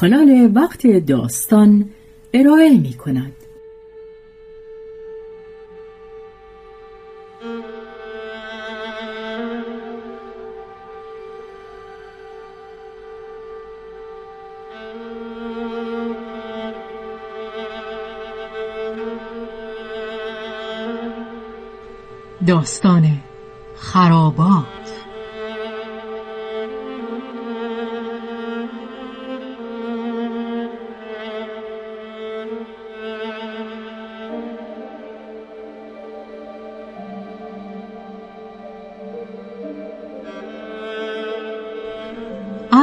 کانال وقت داستان ارائه می کند. داستان خرابات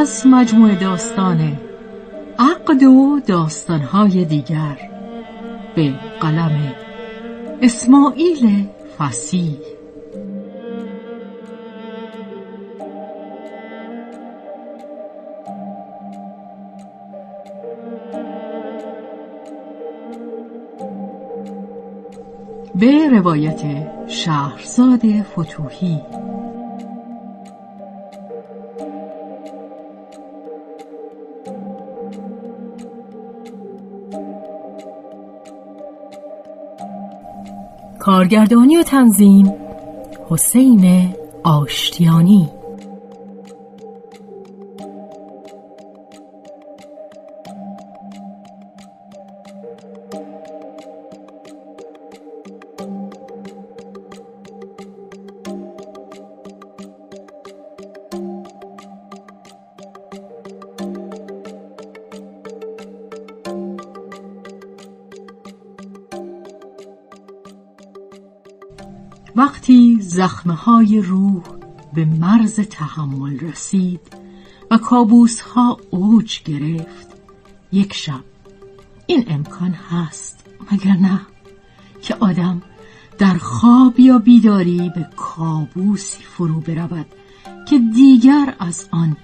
از مجموع داستان عقد و داستانهای دیگر به قلم اسماعیل فسی به روایت شهرزاد فتوحی کارگردانی و تنظیم حسین آشتیانی. زخمهای روح به مرز تحمل رسید و کابوس ها اوج گرفت. یک شب. این امکان هست مگر نه؟ که آدم در خواب یا بیداری به کابوسی فرو برود که دیگر از آن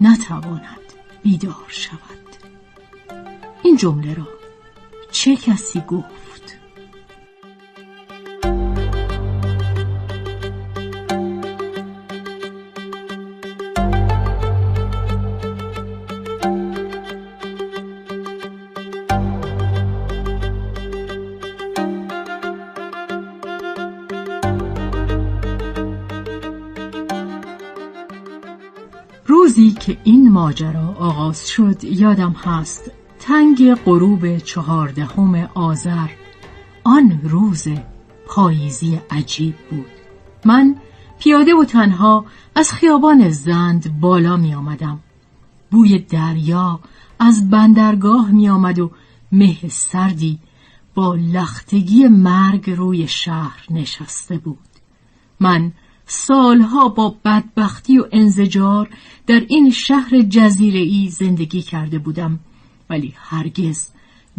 نتواند بیدار شود. این جمله را چه کسی گفت؟ ماجرا آغاز شد یادم هست. تنگ غروب چهاردهم آذر آن روز پاییزی عجیب بود. من پیاده و تنها از خیابان زند بالا می آمدم. بوی دریا از بندرگاه می آمد و مه سردی با لختگی مرگ روی شهر نشسته بود. من سالها با بدبختی و انزجار در این شهر جزیره ای زندگی کرده بودم. ولی هرگز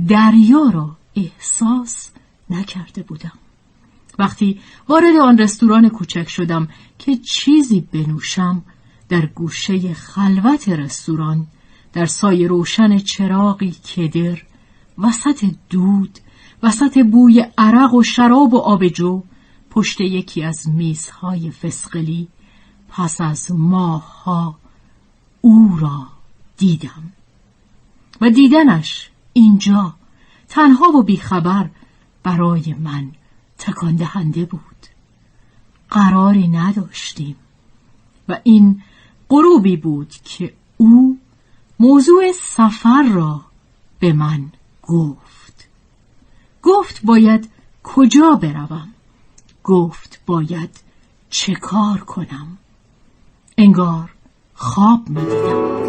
دریا را احساس نکرده بودم. وقتی وارد آن رستوران کوچک شدم که چیزی بنوشم در گوشه خلوت رستوران در سایه روشن چراغی کدر وسط دود وسط بوی عرق و شراب و آبجو پشت یکی از میزهای فسقلی پس از ماهها او را دیدم. و دیدنش اینجا تنها و بیخبر برای من تکان دهنده بود. قراری نداشتیم و این غروبی بود که او موضوع سفر را به من گفت. گفت باید کجا بروم؟ گفت باید چه کار کنم انگار خواب می دیدم.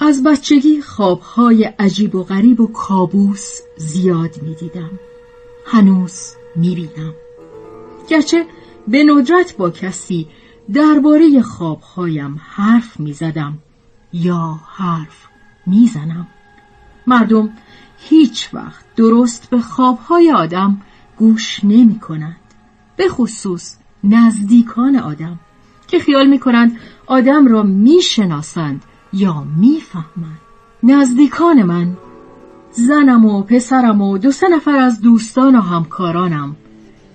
از بچگی خوابهای عجیب و غریب و کابوس زیاد می دیدم. هنوز می بینم. گرچه به ندرت با کسی درباره خوابهایم حرف می‌زدم یا حرف می‌زنم. مردم هیچ وقت درست به خوابهای آدم گوش نمی کنند به خصوص نزدیکان آدم که خیال می کنند آدم را می شناسند یا می‌فهمند. نزدیکان من زنم و پسرم و دو سه نفر از دوستان و همکارانم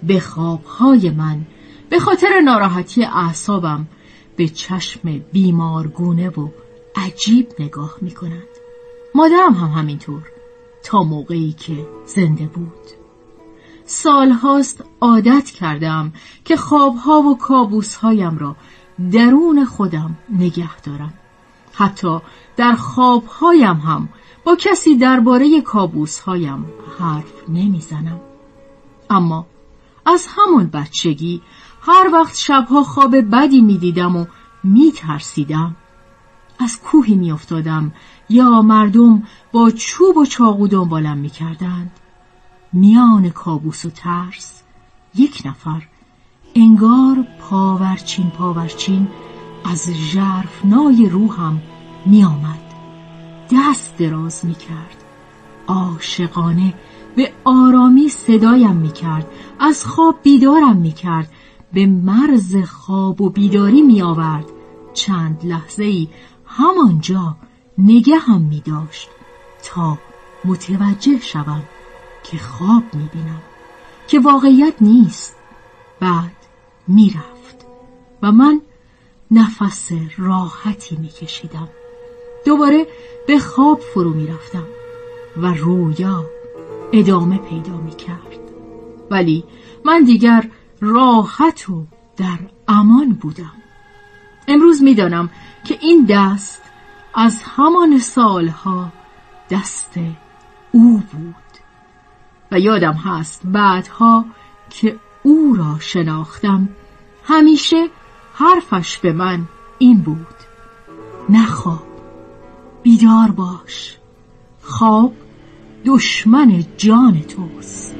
به خوابهای من به خاطر ناراحتی اعصابم به چشم بیمارگونه و عجیب نگاه می کنند. مادرم هم همینطور تا موقعی که زنده بود. سالهاست عادت کردم که خوابها و کابوسهایم را درون خودم نگه دارم. حتی در خوابهایم هم با کسی درباره کابوسهایم حرف نمی‌زنم. اما از همون بچگی هر وقت شبها خواب بدی می‌دیدم و میترسیدم. از کوهی میافتادم. یا مردم با چوب و چاقو دنبالم می‌کردند. میان کابوس و ترس. یک نفر انگار پاورچین پاورچین از ژرفنای روحم میآمد. دست دراز می‌کرد. عاشقانه به آرامی صدایم می‌کرد. از خواب بیدارم می‌کرد. به مرز خواب و بیداری میآورد. چند لحظه ای همانجا نگه هم می داشت تا متوجه شوم که خواب می بینم که واقعیت نیست. بعد می رفت و من نفس راحتی می کشیدم دوباره به خواب فرو می رفتم و رویا ادامه پیدا می کرد ولی من دیگر راحت و در امان بودم. امروز می‌دانم که این دست از همان سالها دست او بود. و یادم هست بعدها که او را شناختم. همیشه حرفش به من این بود. نخواب بیدار باش. خواب دشمن جان توست.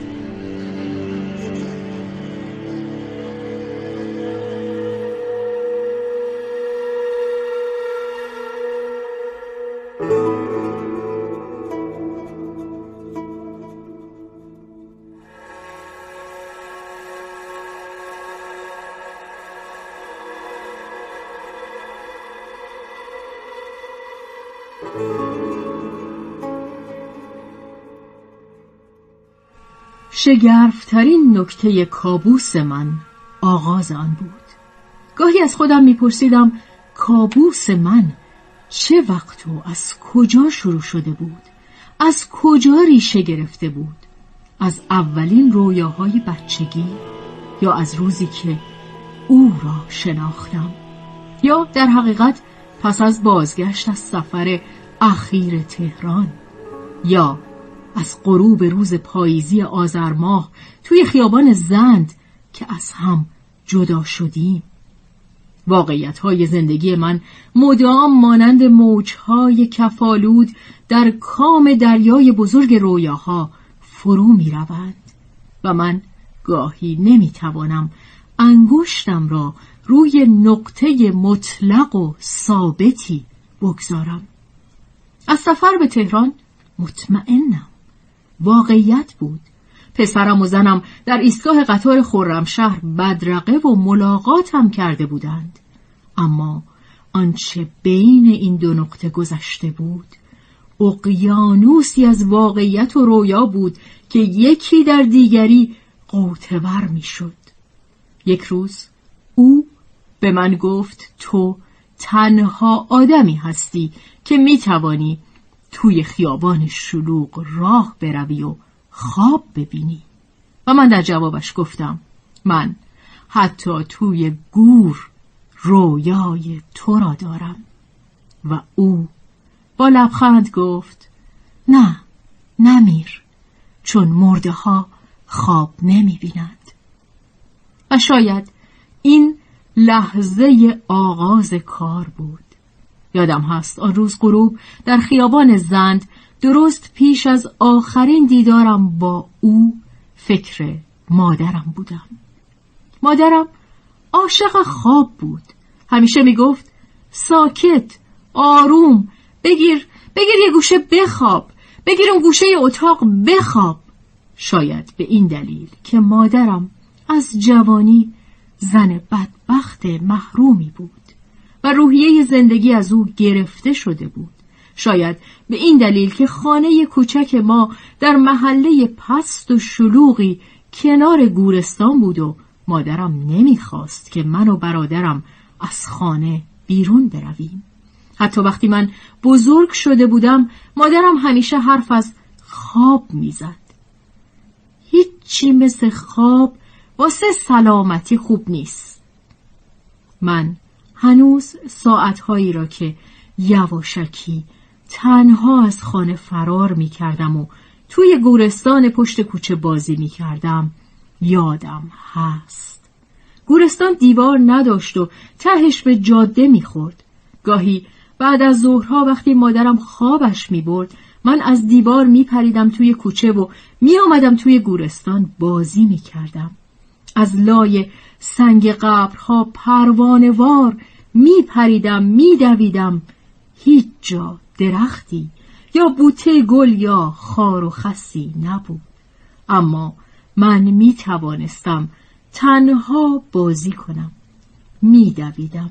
شگرفترین نکته کابوس من آغاز آن بود. گاهی از خودم میپرسیدم کابوس من چه وقت و از کجا شروع شده بود؟ از کجا ریشه گرفته بود؟ از اولین رویاهای بچگی یا از روزی که او را شناختم؟ یا در حقیقت پس از بازگشت از سفر اخیر تهران؟ یا از غروب روز پاییزی آذر ماه توی خیابان زند که از هم جدا شدیم. واقعیت های زندگی من مدام مانند موجهای کفالود در کام دریای بزرگ رویاها فرو می روند و من گاهی نمی توانم انگشتم را روی نقطه مطلق و ثابتی بگذارم. از سفر به تهران مطمئنم. واقعیت بود. پسرم و زنم در ایستگاه قطار خرمشهر بدرقه و ملاقاتم کرده بودند. اما آنچه بین این دو نقطه گذشته بود اقیانوسی از واقعیت و رویا بود که یکی در دیگری قوتور می‌شد. یک روز او به من گفت تو تنها آدمی هستی که می توانی توی خیابان شلوغ راه بروی و خواب ببینی. و من در جوابش گفتم من حتی توی گور رویای تو را دارم. و او با لبخند گفت نه نمیر چون مرده ها خواب نمی بینند و شاید این لحظه آغاز کار بود. یادم هست. آن روز غروب در خیابان زند درست پیش از آخرین دیدارم با او فکر مادرم بودم. مادرم عاشق خواب بود. همیشه می‌گفت ساکت آروم بگیر بگیر یه گوشه بخواب بگیر اون گوشه اتاق بخواب. شاید به این دلیل که مادرم از جوانی زن بدبخت محرومی بود. و روحیه زندگی از او گرفته شده بود. شاید به این دلیل که خانه کوچک ما در محله پست و شلوغی کنار گورستان بود و مادرم نمی‌خواست که من و برادرم از خانه بیرون برویم. حتی وقتی من بزرگ شده بودم مادرم همیشه حرف از خواب می‌زد. هیچی مثل خواب واسه سلامتی خوب نیست. من هنوز ساعتهایی را که یواشکی تنها از خانه فرار می کردم و توی گورستان پشت کوچه بازی می کردم یادم هست گورستان دیوار نداشت و تهش به جاده می خورد. گاهی بعد از ظهرها وقتی مادرم خوابش می برد من از دیوار می پریدم توی کوچه و می آمدم توی گورستان بازی می کردم. از لای سنگ قبرها پروانوار می پریدم می دویدم هیچ جا درختی یا بوته گل یا خار و خسی نبود. اما من می توانستم تنها بازی کنم. می دویدم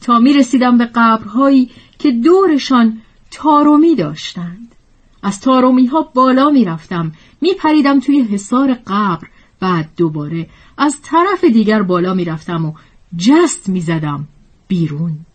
تا می رسیدم به قبرهایی که دورشان تارومی داشتند. از تارومی ها بالا می رفتم می پریدم توی حصار قبر. بعد دوباره از طرف دیگر بالا می رفتم و جست می زدم بیرون.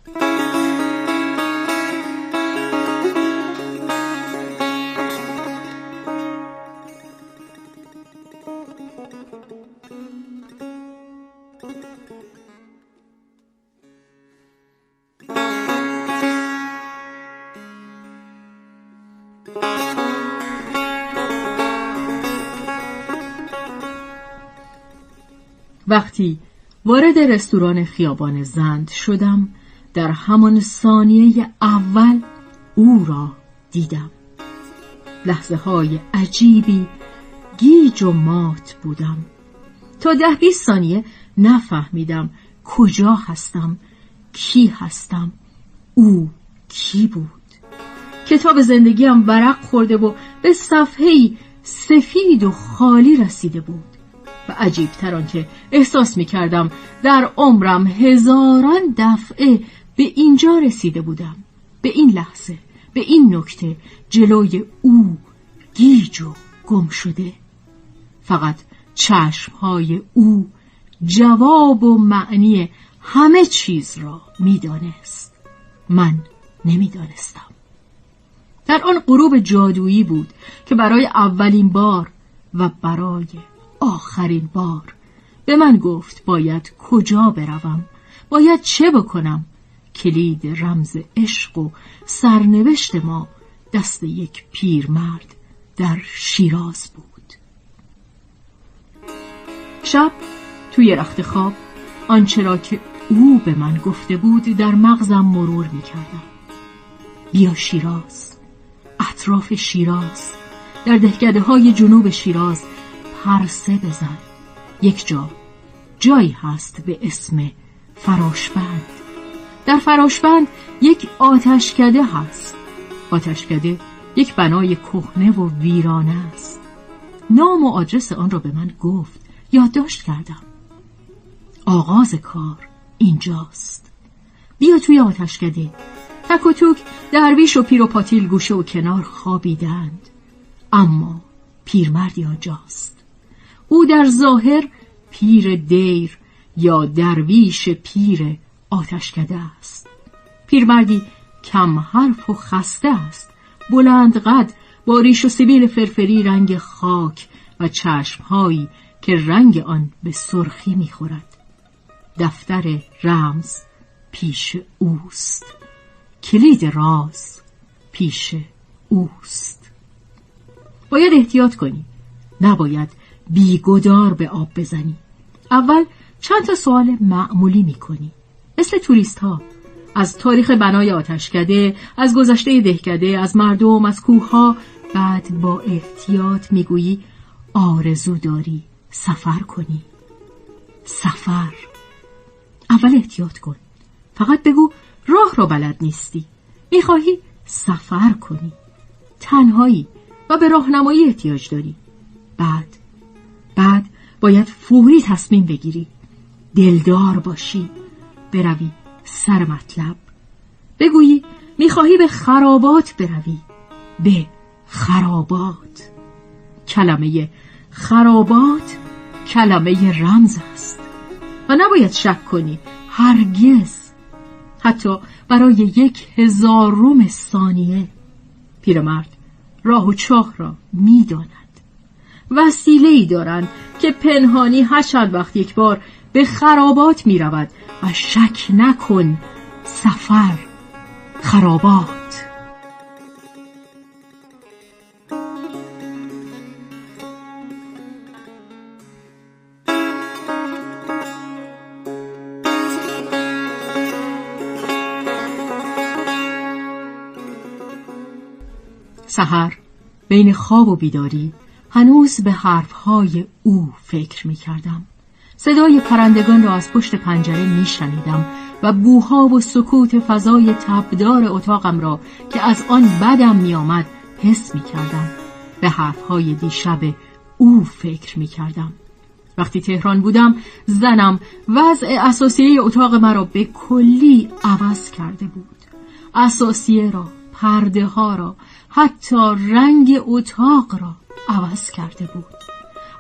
وارد رستوران خیابان زند شدم. در همان ثانیه اول او را دیدم. لحظه های عجیبی گیج و مات بودم. تا ده بیست ثانیه نفهمیدم کجا هستم کی هستم او کی بود. کتاب زندگیم ورق خورده و به صفحه سفید و خالی رسیده بود. و عجیب تر که احساس می کردم در عمرم هزاران دفعه به اینجا رسیده بودم. به این لحظه به این نکته جلوی او گیج و گم شده. فقط چشمهای او جواب و معنی همه چیز را می‌دانست. من نمی‌دانستم. در آن غروب جادویی بود که برای اولین بار و برای آخرین بار. به من گفت باید کجا بروم؟ باید چه بکنم؟ کلید رمز عشق و سرنوشت ما دست یک پیرمرد در شیراز بود. شب توی رخت خواب آنچه را که او به من گفته بود در مغزم مرور می کردم بیا شیراز اطراف شیراز در دهکده های جنوب شیراز پرسه بزن. یک جا. جایی هست به اسم فراشبند در فراشبند یک آتشکده هست. آتشکده یک بنای کهنه و ویرانه است. نام و آدرس آن را به من گفت. یادداشت کردم. آغاز کار اینجاست. بیا توی آتشکده. تک و توک درویش و پیر و پاتیل گوشه و کنار خوابیدند. اما پیرمردی آنجاست. او در ظاهر پیر دیر یا درویش پیر آتشکده است. پیرمردی کم حرف و خسته است. بلند قد با ریش و سبیل فرفری رنگ خاک و چشمهایی که رنگ آن به سرخی می‌خورد. دفتر رمز پیش اوست. کلید راز پیش اوست. باید احتیاط کنی. نباید بیگدار به آب بزنی. اول چند تا سوال معمولی می‌کنی. مثل توریست ها از تاریخ بنای آتشکده از گذشته دهکده از مردم از کوه ها بعد با احتیاط می‌گویی آرزو داری سفر کنی. سفر. اول احتیاط کن. فقط بگو راه را بلد نیستی. می‌خواهی سفر کنی. تنهایی و به راهنمایی احتیاج داری. بعد بعد باید فوری تصمیم بگیری. دلدار باشی. بروی سر مطلب. بگویی می‌خواهی به خرابات بروی. به خرابات. کلمه خرابات کلمه رمز است. و نباید شک کنی هرگز. حتی برای یک هزارم ثانیه. پیرمرد راه و چاه را می‌داند. وسیله ای دارند که پنهانی هر چند وقت یک بار به خرابات می رود و شک نکن سفر خرابات. سحر بین خواب و بیداری هنوز به حرفهای او فکر می کردم. صدای پرندگان را از پشت پنجره می شنیدم و بوها و سکوت فضای تبدار اتاقم را که از آن بدم می آمد حس می کردم. به حرفهای دیشب او فکر می کردم. وقتی تهران بودم زنم وضع اساسیه اتاق مرا به کلی عوض کرده بود. اساسیه را، پرده ها را، حتی رنگ اتاق را عوض کرده بود.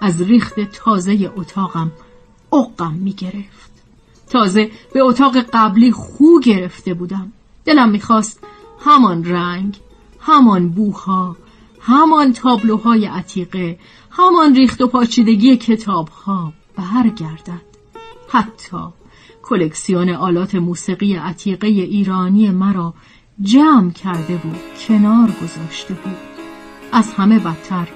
از ریخت تازه اتاقم اقم می گرفت. تازه به اتاق قبلی خو گرفته بودم. دلم می‌خواست همان رنگ همان بوها همان تابلوهای عتیقه همان ریخت و پاچیدگی کتابها برگردد. حتی کلکسیون آلات موسیقی عتیقه ایرانی مرا جمع کرده بود کنار گذاشته بود. از همه بدتر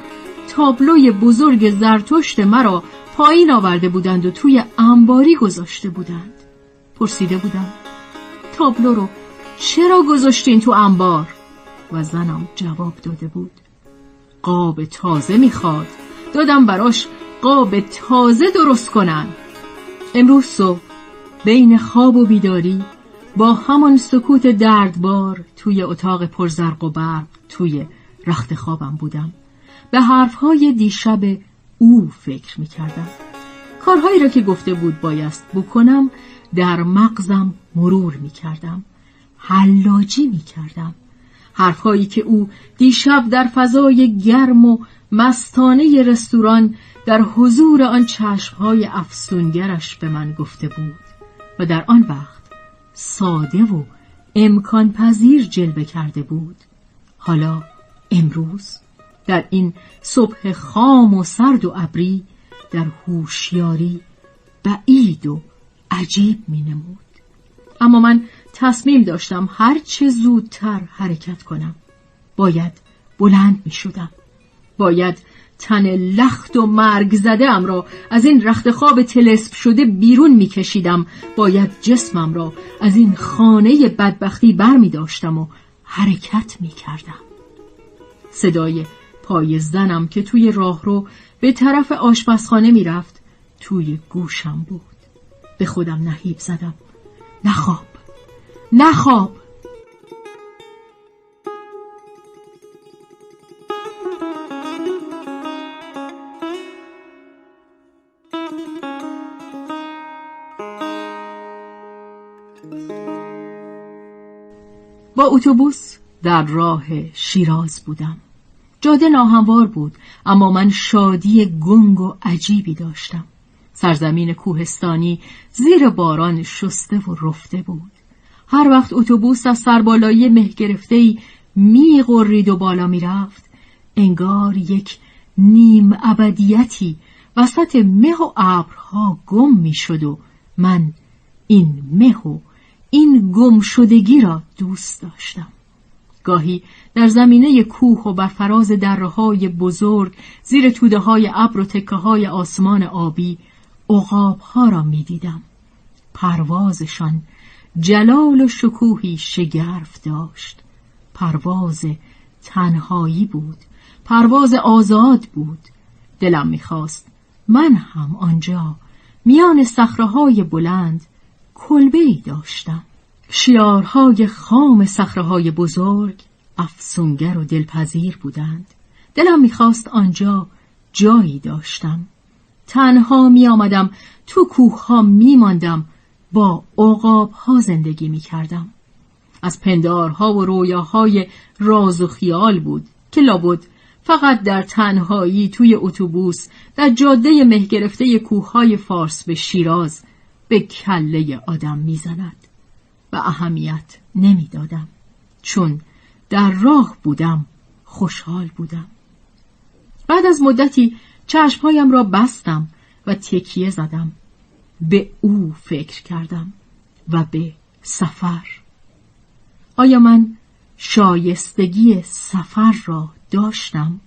تابلوی بزرگ زرتشت مرا پایین آورده بودند و توی انباری گذاشته بودند. پرسیده بودم تابلو رو چرا گذاشتین تو انبار؟ و زنم جواب داده بود قاب تازه می‌خواد. دادم براش قاب تازه درست کنن. امروز صبح بین خواب و بیداری با همان سکوت دردبار توی اتاق پرزرق و برق توی رخت خوابم بودم. به حرفهای دیشب او فکر می کردم کارهایی را که گفته بود بایست بکنم در مغزم مرور می کردم حلاجی می کردم حرفهایی که او دیشب در فضای گرم و مستانه رستوران در حضور آن چشمهای افسونگرش به من گفته بود و در آن وقت ساده و امکان پذیر جلوه کرده بود. حالا امروز در این صبح خام و سرد و ابری در هوشیاری بعید و عجیب می نمود. اما من تصمیم داشتم هر چه زودتر حرکت کنم. باید بلند می شدم. باید تن لخت و مرگ زده ام را از این رخت خواب تلسپ شده بیرون میکشیدم. باید جسمم را از این خانه بدبختی بر می داشتم و حرکت می کردم. صدای پای زنم که توی راه رو به طرف آشپزخانه می رفت توی گوشم بود. به خودم نهیب زدم. نخواب. نخواب. با اتوبوس در راه شیراز بودم. جاده ناهموار بود اما من شادی گنگ و عجیبی داشتم. سرزمین کوهستانی زیر باران شسته و رفته بود. هر وقت اتوبوس از سربالایی مه گرفته می غرید و بالا می رفت انگار یک نیم ابدیتی وسط مه و ابرها گم می شد و من این مه و این گمشدگی را دوست داشتم. گاهی در زمینه کوه و بر فراز درهای بزرگ زیر توده های ابر و تکه های آسمان آبی اقاب ها را می دیدم. پروازشان جلال و شکوهی شگرف داشت. پرواز تنهایی بود پرواز آزاد بود. دلم می‌خواست من هم آنجا میان صخره بلند کلبه ای داشتم. شیارهای خام صخره بزرگ افسونگر و دلپذیر بودند. دلم می‌خواست آنجا جایی داشتم. تنها می آمدم تو کوه ها با عقاب ها زندگی می کردم از پندارها و رویاهای راز و خیال بود که لابد فقط در تنهایی توی اتوبوس در جاده مه گرفته کوههای فارس به شیراز به کله آدم می‌زند و اهمیت نمی‌دادم. چون در راه بودم خوشحال بودم. بعد از مدتی چشمهایم را بستم و تکیه زدم. به او فکر کردم و به سفر. آیا من شایستگی سفر را داشتم؟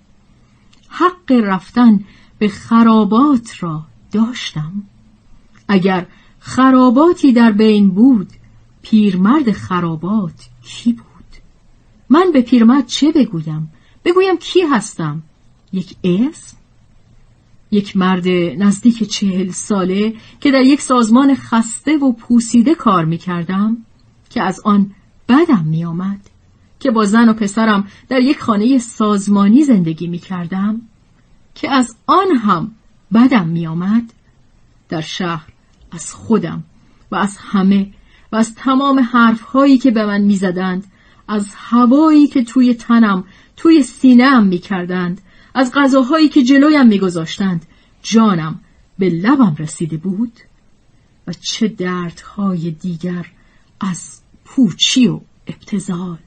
حق رفتن به خرابات را داشتم؟ اگر خراباتی در بین بود. پیرمرد خرابات کی بود؟ من به پیرمرد چه بگویم؟ بگویم کی هستم؟ یک اسم؟ یک مرد نزدیک چهل ساله که در یک سازمان خسته و پوسیده کار می کردم که از آن بدم می آمد که با زن و پسرم در یک خانه سازمانی زندگی می کردم که از آن هم بدم می آمد در شهر از خودم و از همه و از تمام حرفهایی که به من می‌زدند از هوایی که توی تنم توی سینهام می‌کردند از غذاهایی که جلویم میگذاشتند جانم به لبم رسیده بود و چه دردهای دیگر از پوچی و ابتزال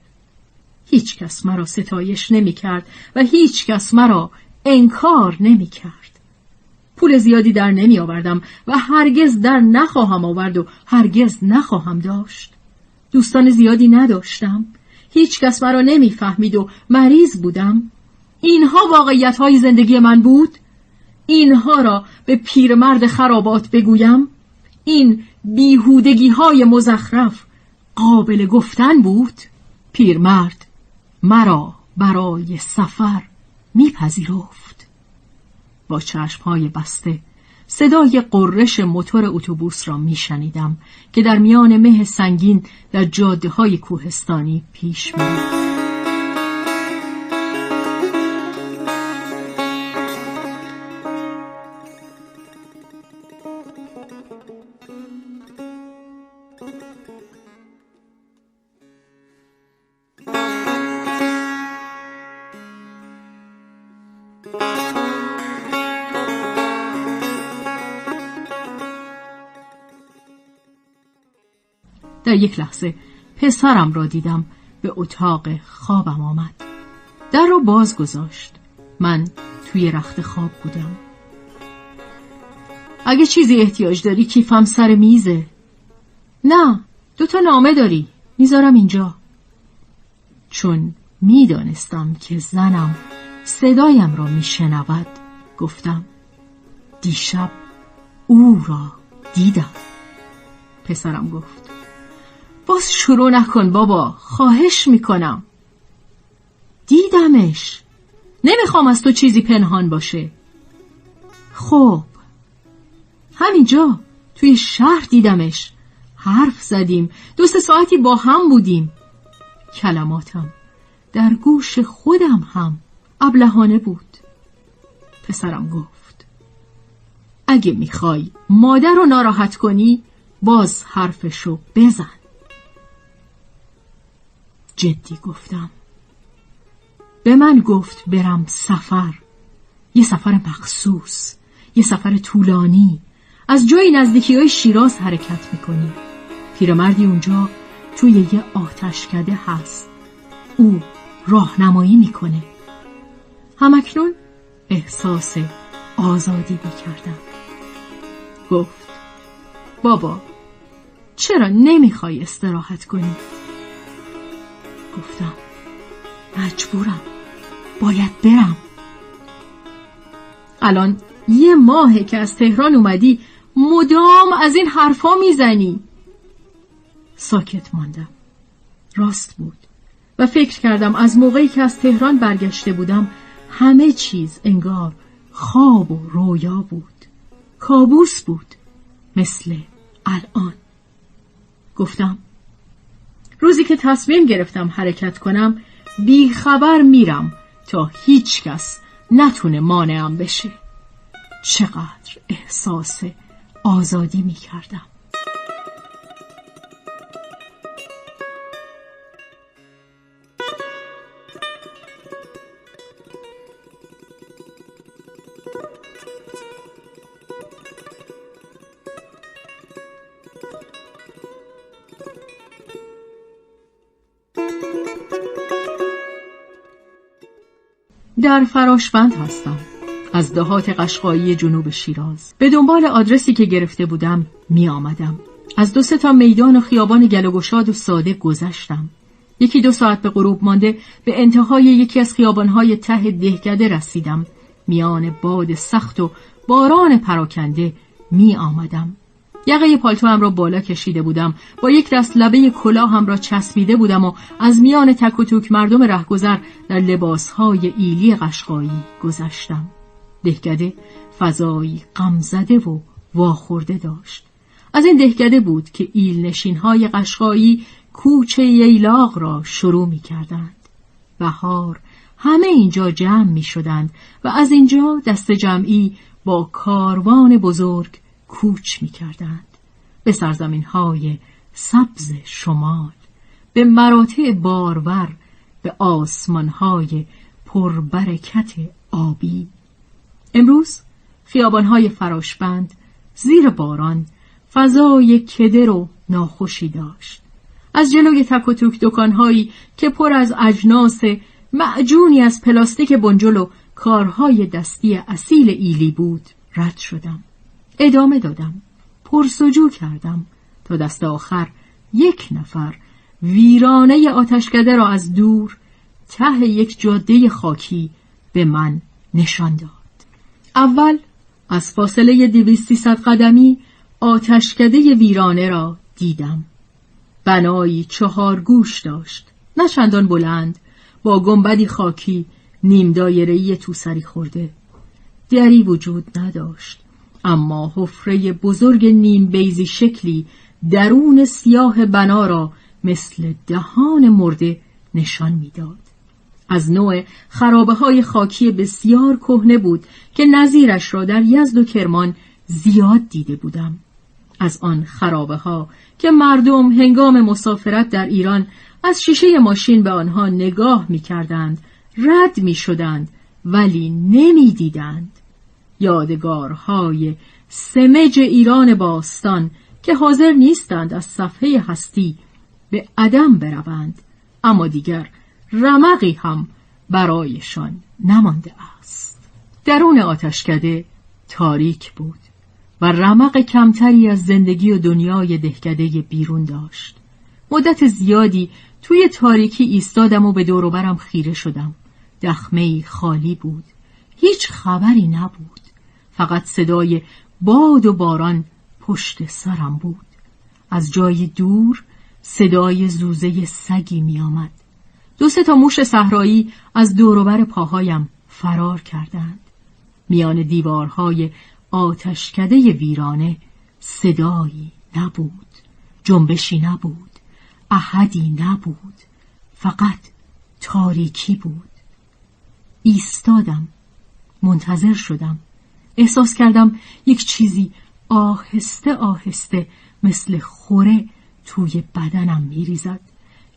هیچ کس مرا ستایش نمی کرد و هیچ کس مرا انکار نمی کرد. پول زیادی در نمی آوردم و هرگز در نخواهم آورد و هرگز نخواهم داشت. دوستان زیادی نداشتم. هیچ کس مرا نمی‌فهمید و مریض بودم. اینها واقعیت های زندگی من بود؟ اینها را به پیرمرد خرابات بگویم؟ این بیهودگی های مزخرف قابل گفتن بود؟ پیرمرد مرا برای سفر میپذیرفت با چشمهای بسته. صدای قررش موتور اتوبوس را میشنیدم که در میان مه سنگین در جاده های کوهستانی پیش می‌رفت در یک لحظه پسرم را دیدم به اتاق خوابم آمد. در را باز گذاشت. من توی رخت خواب بودم. اگه چیزی احتیاج داری کیفم سر میزه. نه دو تا نامه داری. می‌ذارم اینجا. چون می‌دانستم که زنم صدایم را میشنود گفتم دیشب او را دیدم. پسرم گفت باز شروع نکن بابا. خواهش می‌کنم. دیدمش. نمی‌خوام از تو چیزی پنهان باشه. خب. همینجا. توی شهر دیدمش. حرف زدیم. دوست ساعتی با هم بودیم. کلماتم. در گوش خودم هم ابلهانه بود. پسرم گفت. اگه می‌خوای مادر رو ناراحت کنی باز حرفشو بزن. جدی گفتم. به من گفت برم سفر. یه سفر مخصوص یه سفر طولانی. از جای نزدیکی های شیراز حرکت می‌کنی. پیرمردی اونجا توی یه آتشکده هست. او راهنمایی می‌کنه. همکنون احساس آزادی می‌کردم. گفت بابا چرا نمی‌خوای استراحت کنی؟ گفتم. مجبورم. باید برم. الان یه ماهه که از تهران اومدی مدام از این حرفا می‌زنی. ساکت ماندم. راست بود. و فکر کردم از موقعی که از تهران برگشته بودم همه چیز انگار خواب و رویا بود. کابوس بود. مثل الان. گفتم روزی که تصمیم گرفتم حرکت کنم بیخبر میرم تا هیچ کس نتونه مانعم بشه. چقدر احساس آزادی می‌کردم. در فراشبند هستم. از دهات قشقایی جنوب شیراز. به دنبال آدرسی که گرفته بودم می آمدم از دو تا میدان و خیابان گل و ساده گذشتم. یکی دو ساعت به غروب مانده به انتهای یکی از خیابانهای ته دهکده رسیدم. میان باد سخت و باران پراکنده می آمدم یقه هم را بالا کشیده بودم. با یک دست لبه هم را چسبیده بودم و از میان تک و توک مردم رهگذر در لباسهای ایلی قشقایی گذشتم. دهکده فضایی غمزده و واخورده داشت. از این دهکده بود که ایل نشین های قشقایی کوچه ییلاق را شروع می کردند. بهار همه اینجا جمع می شدند و از اینجا دست جمعی با کاروان بزرگ کوچ می کردند. به سرزمین های سبز شمال به مراتع بارور به آسمان های پربرکت آبی. امروز های فراشبند زیر باران فضای کدر و ناخوشی داشت. از جلوی تک و توک دکانهایی که پر از اجناس معجونی از پلاستیک بنجل و کارهای دستی اصیل ایلی بود رد شدم. ادامه دادم. پرسجو کردم. تا دست آخر یک نفر ویرانه آتشکده را از دور ته یک جاده خاکی به من نشان داد. اول از فاصله دویستی صد قدمی آتشکده ویرانه را دیدم. بنایی چهار گوش داشت. نه چندان بلند با گنبدی خاکی نیم دایره‌ای توسری خورده. دری وجود نداشت. اما حفره بزرگ نیم بیزی شکلی درون سیاه بنا را مثل دهان مرده نشان می‌داد. از نوع خرابه های خاکی بسیار کهنه بود که نظیرش را در یزد و کرمان زیاد دیده بودم. از آن خرابه ها که مردم هنگام مسافرت در ایران از شیشه ماشین به آنها نگاه می کردند، رد می شدند ولی نمی دیدند. یادگارهای سمج ایران باستان که حاضر نیستند از صفحه هستی به عدم بروند اما دیگر رمقی هم برایشان نمانده است. درون آتشکده تاریک بود و رمق کمتری از زندگی و دنیای دهکده بیرون داشت. مدت زیادی توی تاریکی ایستادم و به دوروبرم خیره شدم. دخمه خالی بود. هیچ خبری نبود. فقط صدای باد و باران پشت سرم بود. از جای دور صدای زوزه سگی می آمد. دو سه تا موش صحرایی از دوروبر پاهایم فرار کردند. میان دیوارهای آتشکده ویرانه صدایی نبود. جنبشی نبود. احدی نبود. فقط تاریکی بود. ایستادم. منتظر شدم. احساس کردم یک چیزی آهسته آهسته مثل خوره توی بدنم میریزد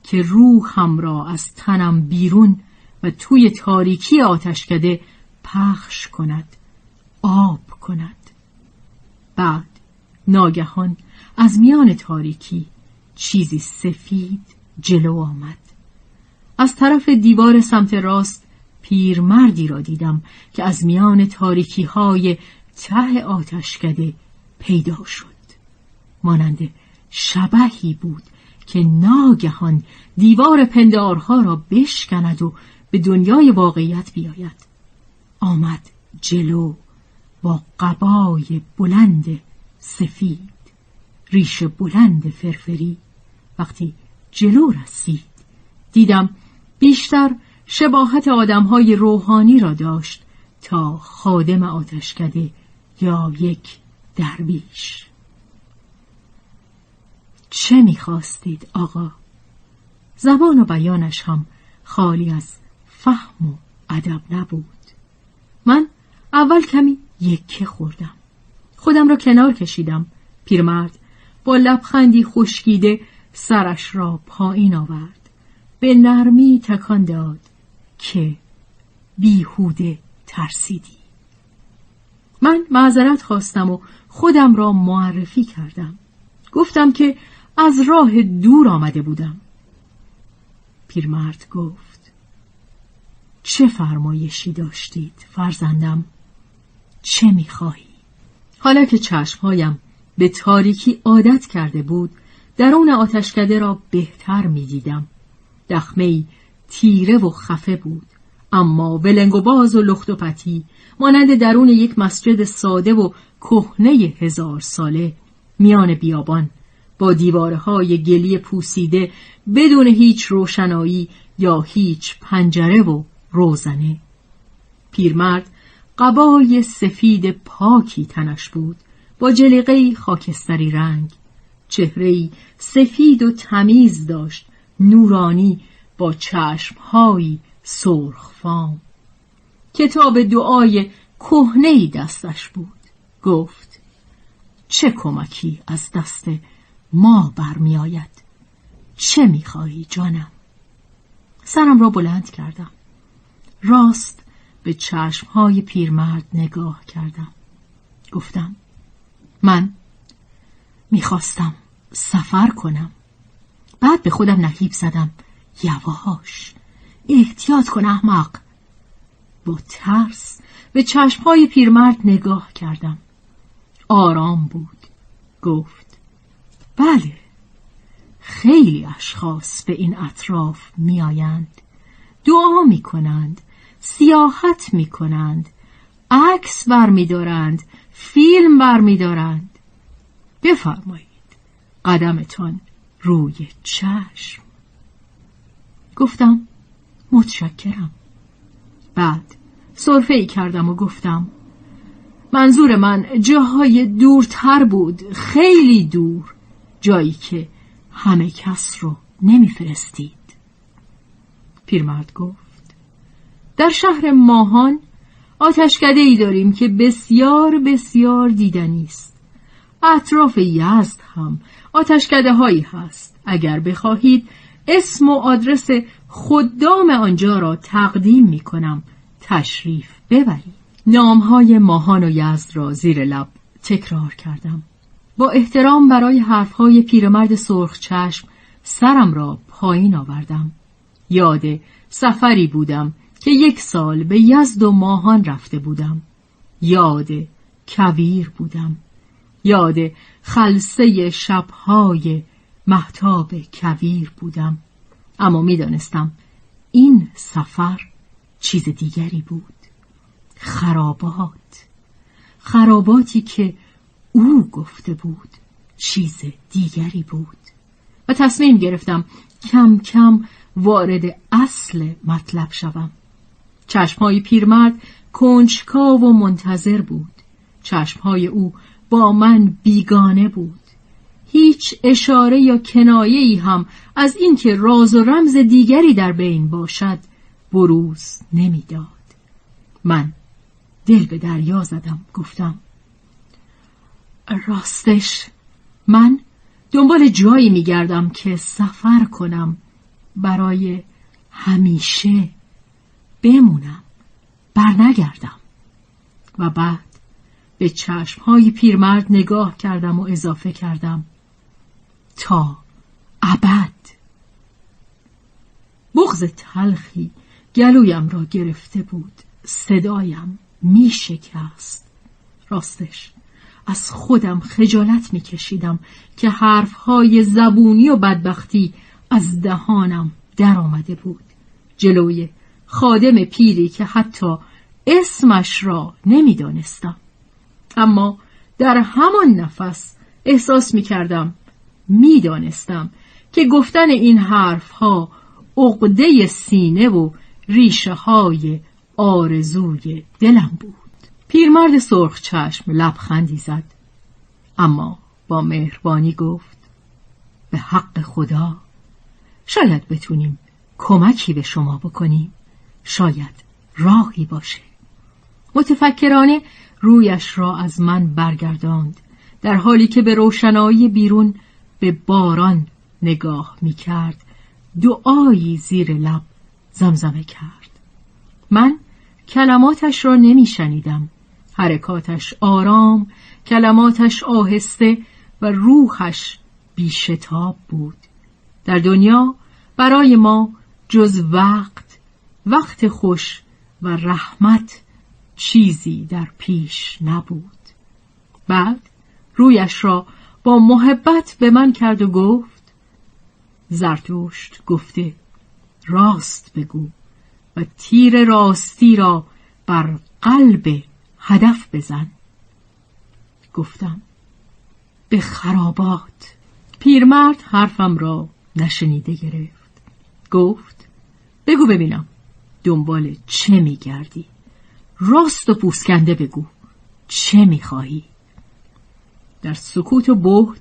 که روحم را از تنم بیرون و توی تاریکی آتشکده پخش کند آب کند. بعد ناگهان از میان تاریکی چیزی سفید جلو آمد. از طرف دیوار سمت راست پیرمردی را دیدم که از میان تاریکی های ته آتشکده پیدا شد. مانند شبهی بود که ناگهان دیوار پندارها را بشکند و به دنیای واقعیت بیاید. آمد جلو با قبای بلند سفید ریش بلند فرفری. وقتی جلو رسید دیدم بیشتر شباهت آدمهای روحانی را داشت تا خادم آتشکده یا یک درویش. چه می‌خواستید آقا؟ زبان و بیانش هم خالی از فهم و ادب نبود. من اول کمی یکه خوردم. خودم را کنار کشیدم. پیرمرد با لبخندی خشکیده سرش را پایین آورد. به نرمی تکان داد. که بیهوده ترسیدی. من معذرت خواستم و خودم را معرفی کردم. گفتم که از راه دور آمده بودم. پیرمرد گفت چه فرمایشی داشتید فرزندم؟ چه می‌خواهی؟ حالا که چشمهایم به تاریکی عادت کرده بود درون آتشکده را بهتر می‌دیدم. دخمه تیره و خفه بود. اما ولنگ و باز و لخت و پتی مانند درون یک مسجد ساده و کهنه هزار ساله میان بیابان با دیوارهای گلی پوسیده بدون هیچ روشنایی یا هیچ پنجره و روزنه. پیرمرد قبای سفید پاکی تنش بود با جلیقه خاکستری رنگ. چهره سفید و تمیز داشت نورانی با چشمهایی سرخ فام کتاب دعای کهنه دستش بود. گفت چه کمکی از دست ما برمیآید؟ چه می‌خواهی جانم؟ سرم را بلند کردم. راست به چشمهای پیرمرد نگاه کردم. گفتم من می‌خواستم سفر کنم. بعد به خودم نهیب زدم. یواش احتیاط کن احمق. با ترس به چشمهای پیرمرد نگاه کردم. آرام بود. گفت بله خیلی اشخاص به این اطراف میآیند. دعا می کنند سیاحت می کنند عکس برمیدارند فیلم برمیدارند. بفرمایید قدمتان روی چشم. گفتم متشکرم. بعد صرفه ای کردم و گفتم منظور من جاهای دورتر بود خیلی دور جایی که همه کس رو نمیفرستید. پیرمرد گفت در شهر ماهان آتشکده ای داریم که بسیار بسیار دیدنی است. اطراف یزد هم آتشکده هایی هست. اگر بخواهید اسم و آدرس خدام آنجا را تقدیم می کنم. تشریف ببرید. نامهای ماهان و یزد را زیر لب تکرار کردم. با احترام برای حرفهای پیرمرد سرخ چشم سرم را پایین آوردم. یاد سفری بودم که یک سال به یزد و ماهان رفته بودم. یاد کویر بودم. یاد خلصه شبهای محتاب کویر بودم. اما می‌دانستم این سفر چیز دیگری بود. خرابات. خراباتی که او گفته بود چیز دیگری بود. و تصمیم گرفتم کم کم وارد اصل مطلب شوم. چشمهای پیرمرد کنجکاو و منتظر بود. چشمهای او با من بیگانه بود. هیچ اشاره یا کنایه ای هم از اینکه راز و رمز دیگری در بین باشد بروز نمی‌داد. من دل به دریا زدم گفتم راستش من دنبال جایی میگردم که سفر کنم برای همیشه بمونم برنگردم و بعد به چشمهای پیرمرد نگاه کردم و اضافه کردم تا ابد. بغز تلخی گلویم را گرفته بود. صدایم می شکست راستش از خودم خجالت می کشیدم که حرفهای زبونی و بدبختی از دهانم در آمده بود. جلوی خادم پیری که حتی اسمش را نمی‌دانستم. اما در همان نفس احساس می کردم می دانستم که گفتن این حرف ها عقده سینه و ریشه های آرزوی دلم بود. پیرمرد سرخ چشم لبخندی زد اما با مهربانی گفت به حق خدا شاید بتونیم کمکی به شما بکنیم شاید راهی باشه. متفکرانه رویش را از من برگرداند در حالی که به روشنایی بیرون به باران نگاه می کرد دعایی زیر لب زمزمه کرد. من کلماتش را نمی شنیدم حرکاتش آرام کلماتش آهسته و روحش بیشتاب بود. در دنیا برای ما جز وقت وقت خوش و رحمت چیزی در پیش نبود. بعد رویش را با محبت به من کرد و گفت زرتشت گفته راست بگو و تیر راستی را بر قلب هدف بزن. گفتم به خرابات. پیرمرد حرفم را نشنیده گرفت. گفت بگو ببینم دنبال چه میگردی؟ راست و پوسکنده بگو چه می‌خواهی؟ در سکوت و بهت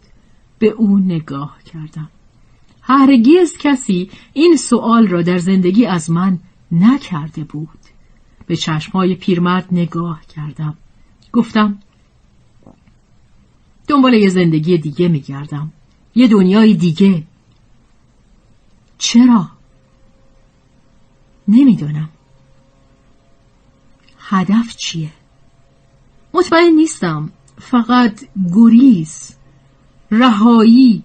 به او نگاه کردم. هرگز کسی این سوال را در زندگی از من نکرده بود. به چشمهای پیرمرد نگاه کردم. گفتم دنبال یه زندگی دیگه میگردم. یه دنیای دیگه. چرا؟ نمی‌دونم. هدف چیه؟ مطمئن نیستم. فقط گریز رهایی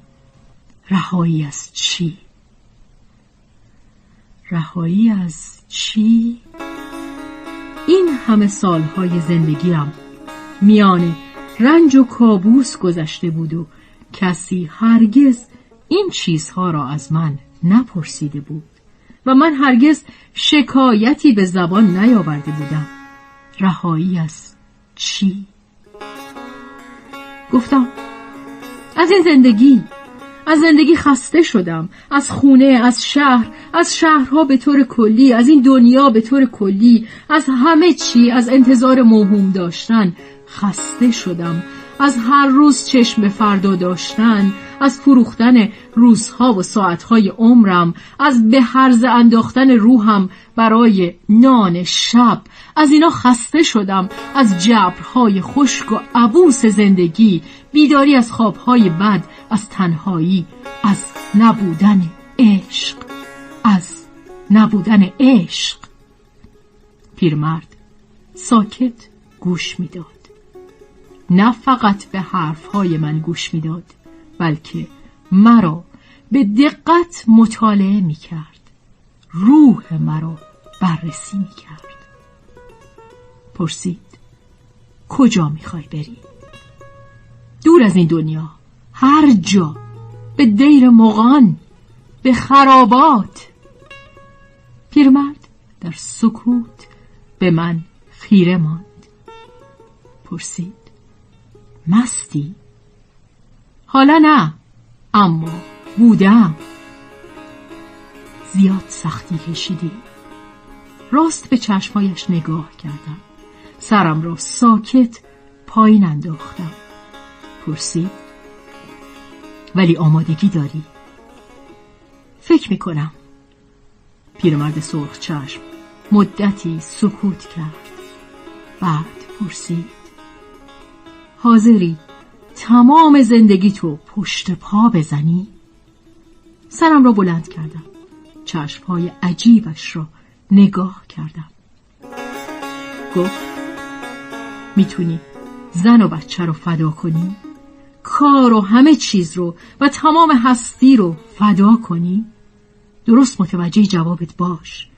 رهایی از چی؟ رهایی از چی؟ این همه سالهای زندگیم میان رنج و کابوس گذشته بود و کسی هرگز این چیزها را از من نپرسیده بود و من هرگز شکایتی به زبان نیاورده بودم رهایی از چی؟ گفتم از این زندگی از زندگی خسته شدم از خونه از شهر از شهرها به طور کلی از این دنیا به طور کلی از همه چی از انتظار موهوم داشتن خسته شدم از هر روز چشم به فردا داشتن از فروختن روزها و ساعتهای عمرم از به هرز انداختن روحم برای نان شب. از اینا خسته شدم از جبرهای خشک و عبوس زندگی بیداری از خوابهای بد از تنهایی از نبودن عشق از نبودن عشق. پیرمرد ساکت گوش می‌داد. نه فقط به حرفهای من گوش می‌داد بلکه مرا به دقت مطالعه می کرد روح مرا بررسی می کرد پرسید. کجا می‌خوای بری؟ دور از این دنیا. هر جا. به دیر مغان. به خرابات. پیرمرد در سکوت به من خیره ماند. پرسید. مستی؟ حالا نه اما بودم. زیاد سختی کشیدی. راست به چشمایش نگاه کردم. سرم را ساکت پایین انداختم. پرسید ولی آمادگی داری؟ فکر می‌کنم. پیرمرد سرخ چشم مدتی سکوت کرد. بعد پرسید حاضری تمام زندگی تو پشت پا بزنی؟ سرم را بلند کردم. چشمهای عجیبش را نگاه کردم. گفت می‌تونی زن و بچه رو فدا کنی؟ کار و همه چیز رو و تمام هستی رو فدا کنی؟ درست متوجه جوابت باش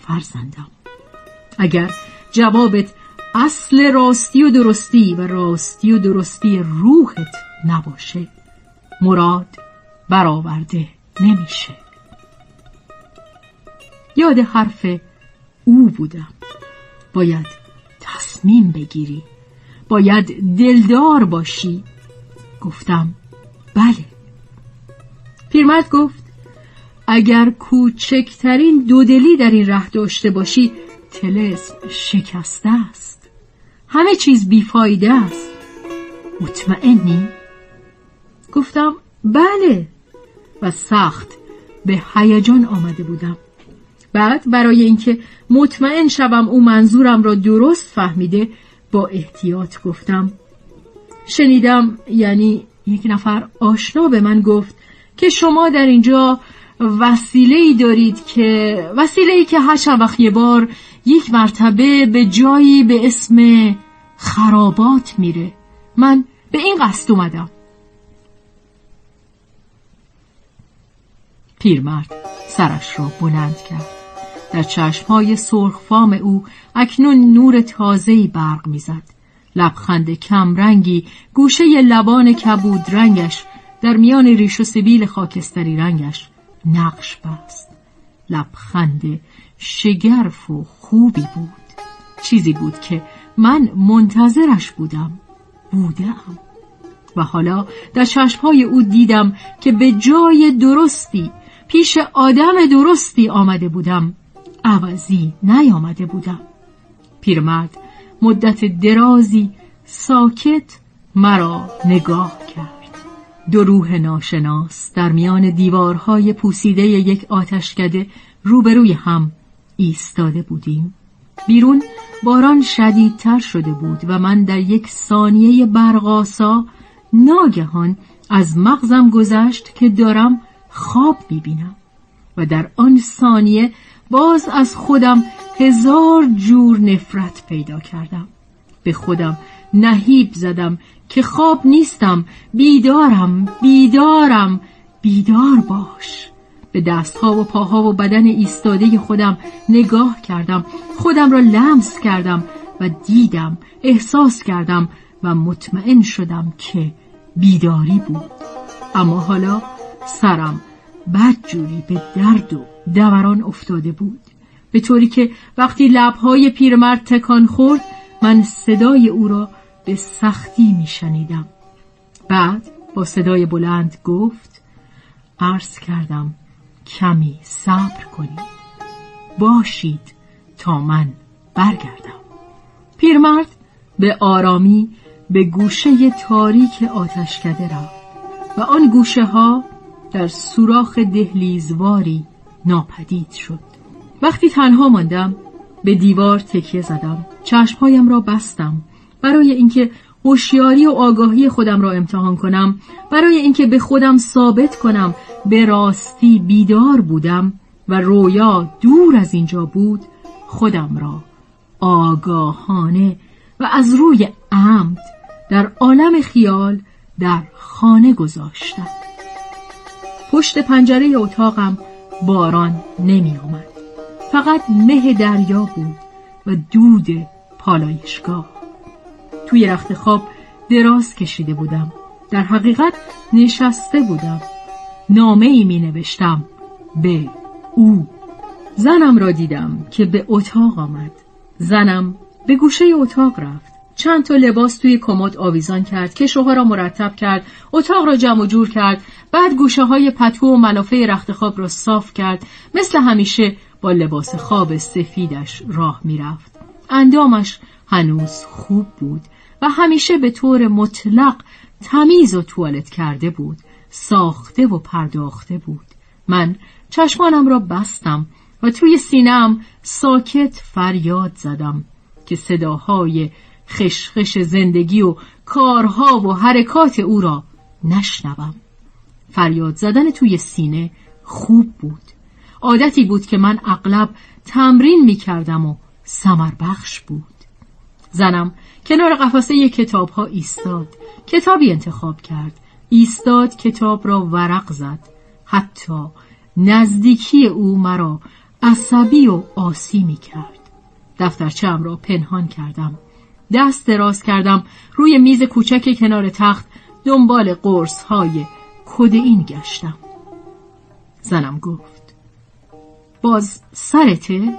فرزندم اگر جوابت اصل راستی و درستی و راستی و درستی روحت نباشه مراد برآورده نمیشه یاد حرف او بودم باید تصمیم بگیری. باید دلدار باشی. گفتم بله. پیرمرد گفت اگر کوچکترین دودلی در این ره داشته باشی تلسم شکسته است. همه چیز بیفایده است. مطمئنی؟ گفتم بله. و سخت به هیجان آمده بودم. بعد برای اینکه مطمئن شوم او منظورم را درست فهمیده با احتیاط گفتم. شنیدم یعنی یک نفر آشنا به من گفت که شما در اینجا وسیله ای دارید که وسیله ای که هر وقت یه بار یک مرتبه به جایی به اسم خرابات میره. من به این قصد اومدم. پیرمرد سرش را بلند کرد. در چشمهای سرخفام او اکنون نور تازهی برق می‌زد. لبخند کمرنگی گوشه لبان کبود رنگش در میان ریش و سبیل خاکستری رنگش نقش بست. لبخند شگرف و خوبی بود. چیزی بود که من منتظرش بودم بودم. و حالا در چشمهای او دیدم که به جای درستی پیش آدم درستی آمده بودم. عوضی نیامده بودم. پیرمرد مدت درازی ساکت مرا نگاه کرد. دو روح ناشناس در میان دیوارهای پوسیده یک آتشکده روبروی هم ایستاده بودیم. بیرون باران شدیدتر شده بود و من در یک ثانیه برقاسا ناگهان از مغزم گذشت که دارم خواب می‌بینم و در آن ثانیه باز از خودم هزار جور نفرت پیدا کردم. به خودم نهیب زدم که خواب نیستم. بیدارم بیدارم بیدار باش. به دستها و پاها و بدن ایستاده خودم نگاه کردم. خودم را لمس کردم و دیدم احساس کردم و مطمئن شدم که بیداری بود. اما حالا سرم بدجوری به درد و دوران افتاده بود. به طوری که وقتی لبهای پیرمرد تکان خورد من صدای او را به سختی میشنیدم. بعد با صدای بلند گفت عرض کردم کمی صبر کنید. باشید تا من برگردم. پیرمرد به آرامی به گوشه تاریک آتشکده رفت و آن گوشه ها در سوراخ دهلیزواری ناپدید شد. وقتی تنها ماندم به دیوار تکیه زدم. چشمهایم را بستم. برای اینکه هوشیاری و آگاهی خودم را امتحان کنم برای اینکه به خودم ثابت کنم به راستی بیدار بودم و رویا دور از اینجا بود خودم را آگاهانه و از روی عمد در عالم خیال در خانه گذاشتم. پشت پنجره اتاقم باران نمی آمد فقط مه دریا بود و دود پالایشگاه. توی رخت خواب دراز کشیده بودم. در حقیقت نشسته بودم. نامه ای می نوشتم به او. زنم را دیدم که به اتاق آمد. زنم به گوشه اتاق رفت. چند تا لباس توی کمد آویزان کرد که را مرتب کرد اتاق را جمع و جور کرد بعد گوشه های پتو و ملافه رخت خواب را صاف کرد مثل همیشه با لباس خواب سفیدش راه می‌رفت. اندامش هنوز خوب بود و همیشه به طور مطلق تمیز و توالت کرده بود ساخته و پرداخته بود. من چشمانم را بستم و توی سینم ساکت فریاد زدم که صداهای خشخش زندگی و کارها و حرکات او را نشنوم. فریاد زدن توی سینه خوب بود. عادتی بود که من اغلب تمرین می کردم و سمر بخش بود. زنم کنار قفسه کتاب ها ایستاد کتابی انتخاب کرد. ایستاد کتاب را ورق زد. حتی نزدیکی او مرا عصبی و آسی می کرد دفترچم را پنهان کردم. دست دراز کردم روی میز کوچک کنار تخت دنبال قرص های این گشتم. زنم گفت باز سرته؟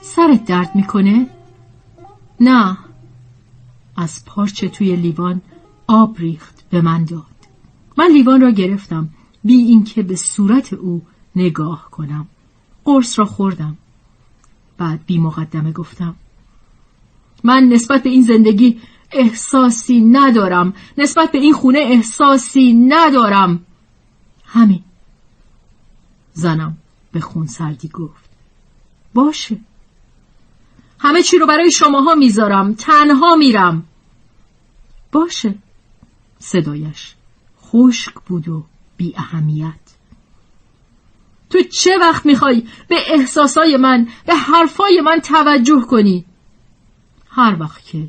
سرت درد می‌کنه؟ نه. از پارچه توی لیوان آب ریخت به من داد. من لیوان را گرفتم بی اینکه به صورت او نگاه کنم. قرص را خوردم. بعد بی مقدمه گفتم من نسبت به این زندگی احساسی ندارم. نسبت به این خونه احساسی ندارم. همین. زنم به خون سردی گفت. باشه. همه چی رو برای شماها می‌ذارم. تنها میرم. باشه. صدایش خشک بود و بی اهمیت. تو چه وقت می‌خوای به احساسای من به حرفای من توجه کنی؟ هر وقت که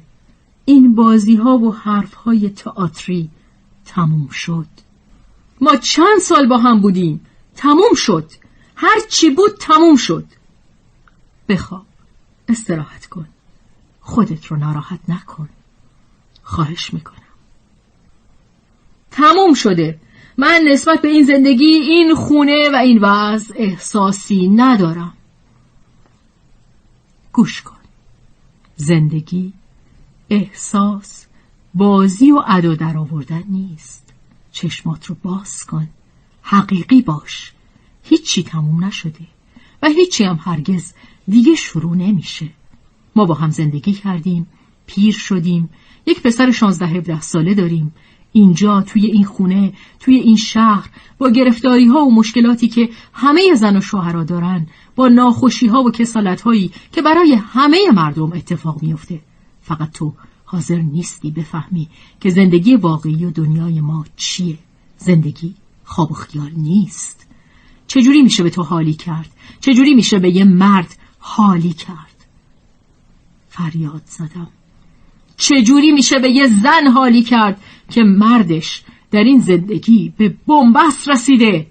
این بازی ها و حرف های تئاتری تموم شد. ما چند سال با هم بودیم؟ تموم شد. هر چی بود تموم شد. بخواب. استراحت کن. خودت رو ناراحت نکن. خواهش می‌کنم. تموم شده. من نسبت به این زندگی این خونه و این وضع احساسی ندارم. گوش کن. زندگی احساس بازی و ادا در آوردن نیست. چشمات رو باز کن. حقیقی باش. هیچی تموم نشده و هیچی هم هرگز دیگه شروع نمیشه. ما با هم زندگی کردیم پیر شدیم یک پسر شانزده هفده ساله داریم. اینجا توی این خونه توی این شهر با گرفتاری ها و مشکلاتی که همه زن و شوهرها دارن با ناخوشی ها و کسالت هایی که برای همه مردم اتفاق میفته فقط تو حاضر نیستی بفهمی که زندگی واقعی و دنیای ما چیه. زندگی خواب و خیال نیست. چجوری میشه به تو حالی کرد؟ چجوری میشه به یه مرد حالی کرد؟ فریاد زدم. چجوری میشه به یه زن حالی کرد که مردش در این زندگی به بنبست رسیده؟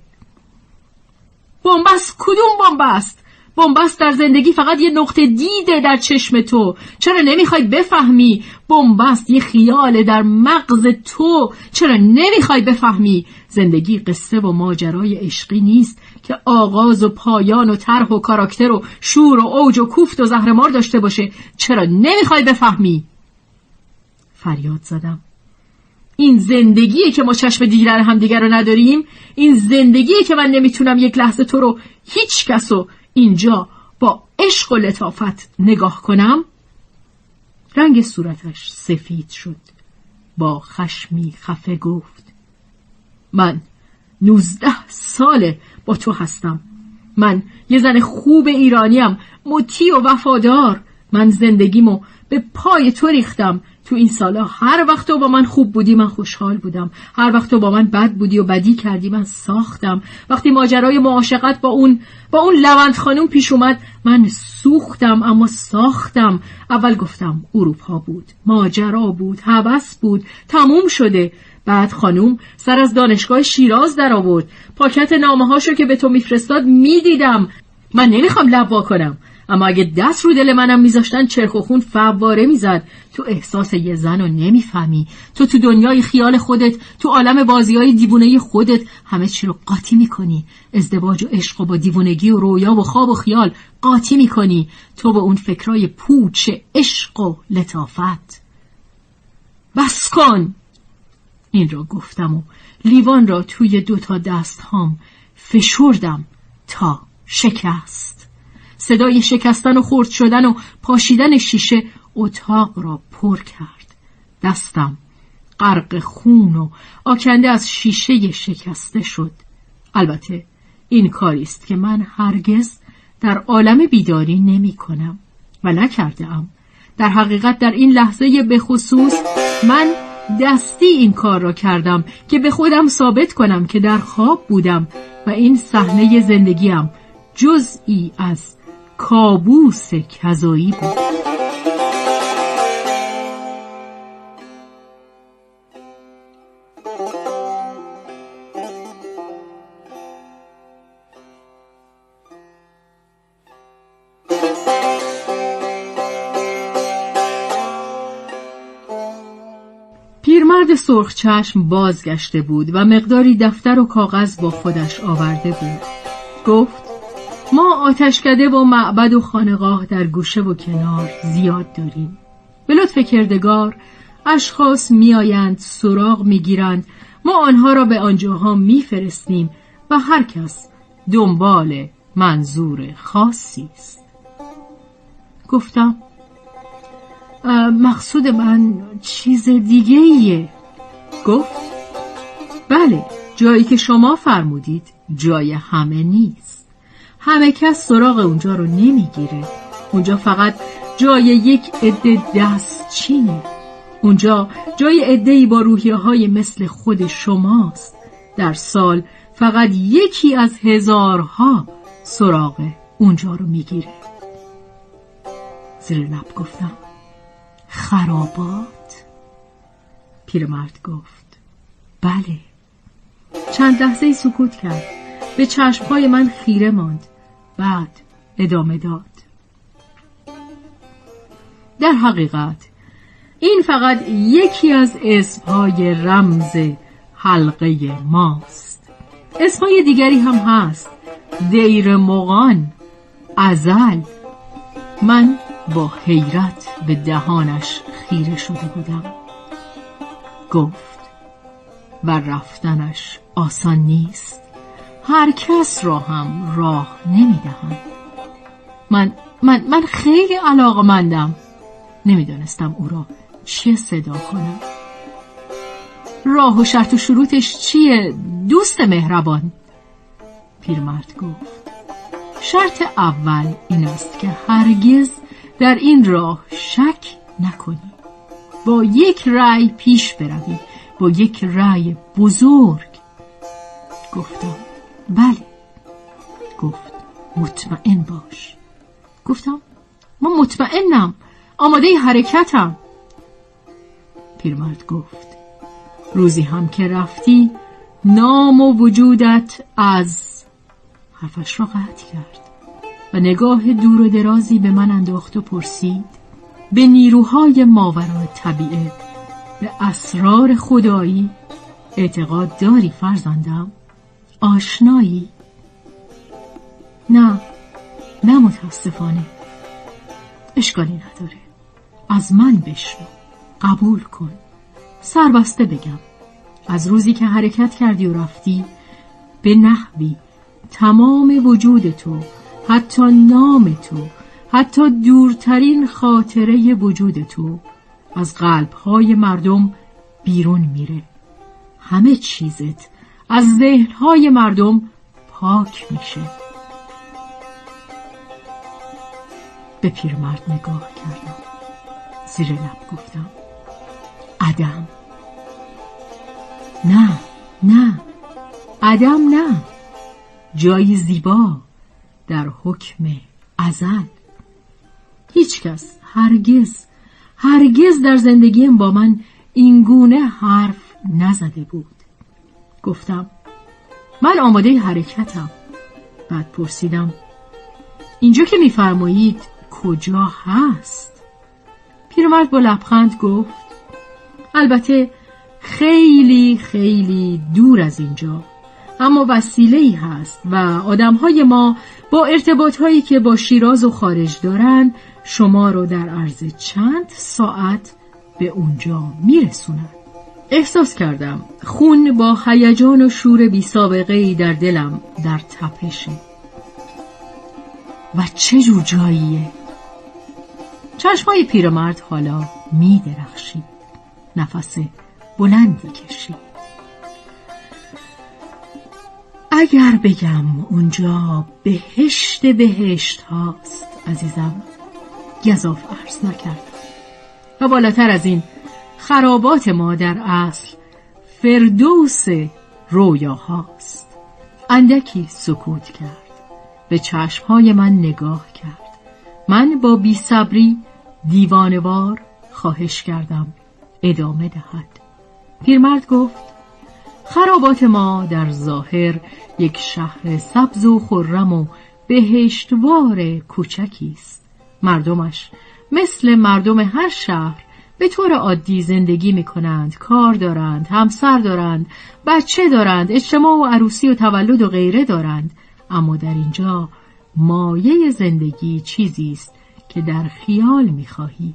بنبست کدوم بنبست بنبست در زندگی فقط یه نقطه دیده در چشم تو. چرا نمی‌خوای بفهمی؟ بنبست یه خیال در مغز تو. چرا نمی‌خوای بفهمی؟ زندگی قصه و ماجرای عشقی نیست که آغاز و پایان و طرح و کاراکتر و شور و اوج و کوفت و زهرمار داشته باشه. چرا نمی‌خوای بفهمی؟ فریاد زدم. این زندگیه که ما چشم دیگر همدیگر رو نداریم این زندگیه که من نمی‌تونم یک لحظه تو رو هیچ کس رو اینجا با عشق و لطافت نگاه کنم. رنگ صورتش سفید شد. با خشمی خفه گفت من نوزده ساله با تو هستم. من یه زن خوب ایرانیم مطیع و وفادار. من زندگیمو به پای تو ریختم. تو این سالا هر وقت تو با من خوب بودی من خوشحال بودم. هر وقت تو با من بد بودی و بدی کردی من ساختم. وقتی ماجرای معاشقت با اون با اون لوند خانوم پیش اومد من سوختم اما ساختم. اول گفتم اروپا بود ماجرا بود هوس بود تموم شده. بعد خانوم سر از دانشگاه شیراز در آورد. پاکت نامه هاشو که به تو میفرستاد می‌دیدم. من نمی‌خوام لب کنم. اما اگه دست رو دل منم میذاشتن چرخ و خون فواره می‌زد. تو احساس یه زن رو نمی‌فهمی. تو تو دنیای خیال خودت تو عالم بازی های دیوونه خودت همه چی رو قاطی می‌کنی. ازدواج و عشق و با دیوونگی و رویا و خواب و خیال قاطی می‌کنی. تو با اون فکرای پوچ عشق و لطافت. بس کن! این را گفتم و لیوان را توی دوتا دست هام فشردم تا شکست. صدای شکستن و خورد شدن و پاشیدن شیشه اتاق را پر کرد دستم غرق خون و آکنده از شیشه شکسته شد البته این کاری است که من هرگز در عالم بیداری نمی کنم و نکرده ام. در حقیقت در این لحظه به خصوص من دستی این کار را کردم که به خودم ثابت کنم که در خواب بودم و این صحنه زندگیم جزئی از کابوس کذایی بود. پیرمرد سرخچشم بازگشته بود و مقداری دفتر و کاغذ با خودش آورده بود. گفت ما آتشکده و معبد و خانقاه در گوشه و کنار زیاد داریم. به لطف کردگار اشخاص میآیند سراغ می‌گیرند. ما آنها را به آنجاها میفرستیم و هر کس دنبال منظور خاصی است. گفتم مقصود من چیز دیگه ایه. گفت بله جایی که شما فرمودید جای همه نیست. همه کس سراغ اونجا رو نمی‌گیره. اونجا فقط جای یک عده دست چینه اونجا جای عدهای با روحیه های مثل خود شماست. در سال فقط یکی از هزارها سراغ اونجا رو می‌گیره. زیر لب گفتم خرابات؟ پیرمرد گفت بله. چند لحظه سکوت کرد. به چشمهای من خیره ماند. بعد ادامه داد. در حقیقت این فقط یکی از اسمهای رمز حلقه ماست. اسمهای دیگری هم هست. دیر مغان ازل. من با حیرت به دهانش خیره شده بودم. گفت و رفتنش آسان نیست. هر کس را هم راه نمی‌دهند من من من خیلی علاقمندم. نمی‌دانستم او را چه صدا کنم. راه و شرط و شروطش چیه؟ دوست مهربان. پیرمرد گفت شرط اول این است که هرگز در این راه شک نکنی. با یک رأی پیش بروی با یک رأی بزرگ. گفتم بله. گفت مطمئن باش. گفتم ما مطمئنم. آماده حرکتم. پیرمرد گفت روزی هم که رفتی نام و وجودت از حرفش را قطع کرد و نگاه دور و درازی به من انداخت و پرسید به نیروهای ماورای طبیعه به اسرار خدایی اعتقاد داری فرزندم؟ آشنایی؟ نه نه متاسفانه. اشکالی نداره. از من بشنو. قبول کن. سربسته بگم. از روزی که حرکت کردی و رفتی به نحوی تمام وجود تو حتی نام تو حتی دورترین خاطره وجود تو از قلبهای مردم بیرون میره. همه چیزت از ذهنهای مردم پاک میشه. به پیرمرد نگاه کردم. زیر لب گفتم عدم. نه نه عدم نه. جایی زیبا در حکم ازل. هیچکس هرگز هرگز در زندگیم با من اینگونه حرف نزده بود. گفتم من آماده حرکتم. بعد پرسیدم اینجا که میفرمایید کجا هست؟ پیرمرد با لبخند گفت البته خیلی خیلی دور از اینجا اما وسیله ای هست و آدم های ما با ارتباط هایی که با شیراز و خارج دارند شما رو در عرض چند ساعت به اونجا میرسونند احساس کردم خون با هیجان و شور بی سابقه ای در دلم در تپشه. و چه جور جاییه؟ چشمای پیرمرد حالا می درخشید. نفس بلندی کشید. اگر بگم اونجا بهشت بهشت هاست عزیزم گذاف عرض نکردم. و بالاتر از این خرابات ما در اصل فردوس رویا هاست. اندکی سکوت کرد. به چشمهای من نگاه کرد. من با بی صبری دیوانوار خواهش کردم ادامه دهد. پیرمرد گفت خرابات ما در ظاهر یک شهر سبز و خرم و بهشتوار کوچکی است. مردمش مثل مردم هر شهر به طور عادی زندگی می کنند، کار دارند، همسر دارند، بچه دارند، اجتماع و عروسی و تولد و غیره دارند. اما در اینجا مایه زندگی چیزی است که در خیال می‌خواهی.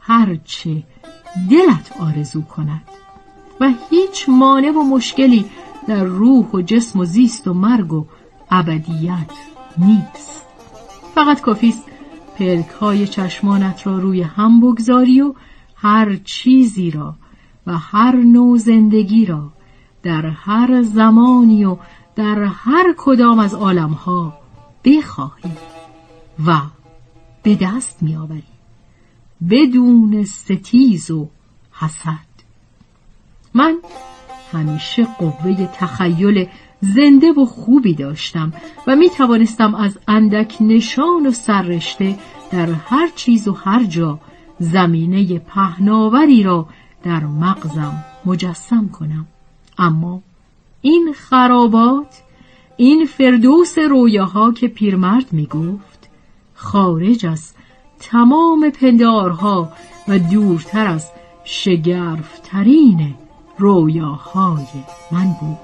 هرچه دلت آرزو کند. و هیچ مانع و مشکلی در روح و جسم و زیست و مرگ و ابدیت نیست. فقط کافیست پلک های چشمانت را روی هم بگذاری و هر چیزی را و هر نوع زندگی را در هر زمانی و در هر کدام از عالمها بخواهی و به دست میآوری بدون ستیز و حسد. من همیشه قوه تخیل زنده و خوبی داشتم و می توانستم از اندک نشان و سررشته در هر چیز و هر جا زمینه پهناوری را در مغزم مجسم کنم. اما این خرابات این فردوس رویاها که پیرمرد می گفت خارج از تمام پندارها و دورتر از شگرفترین رویاهای من بود.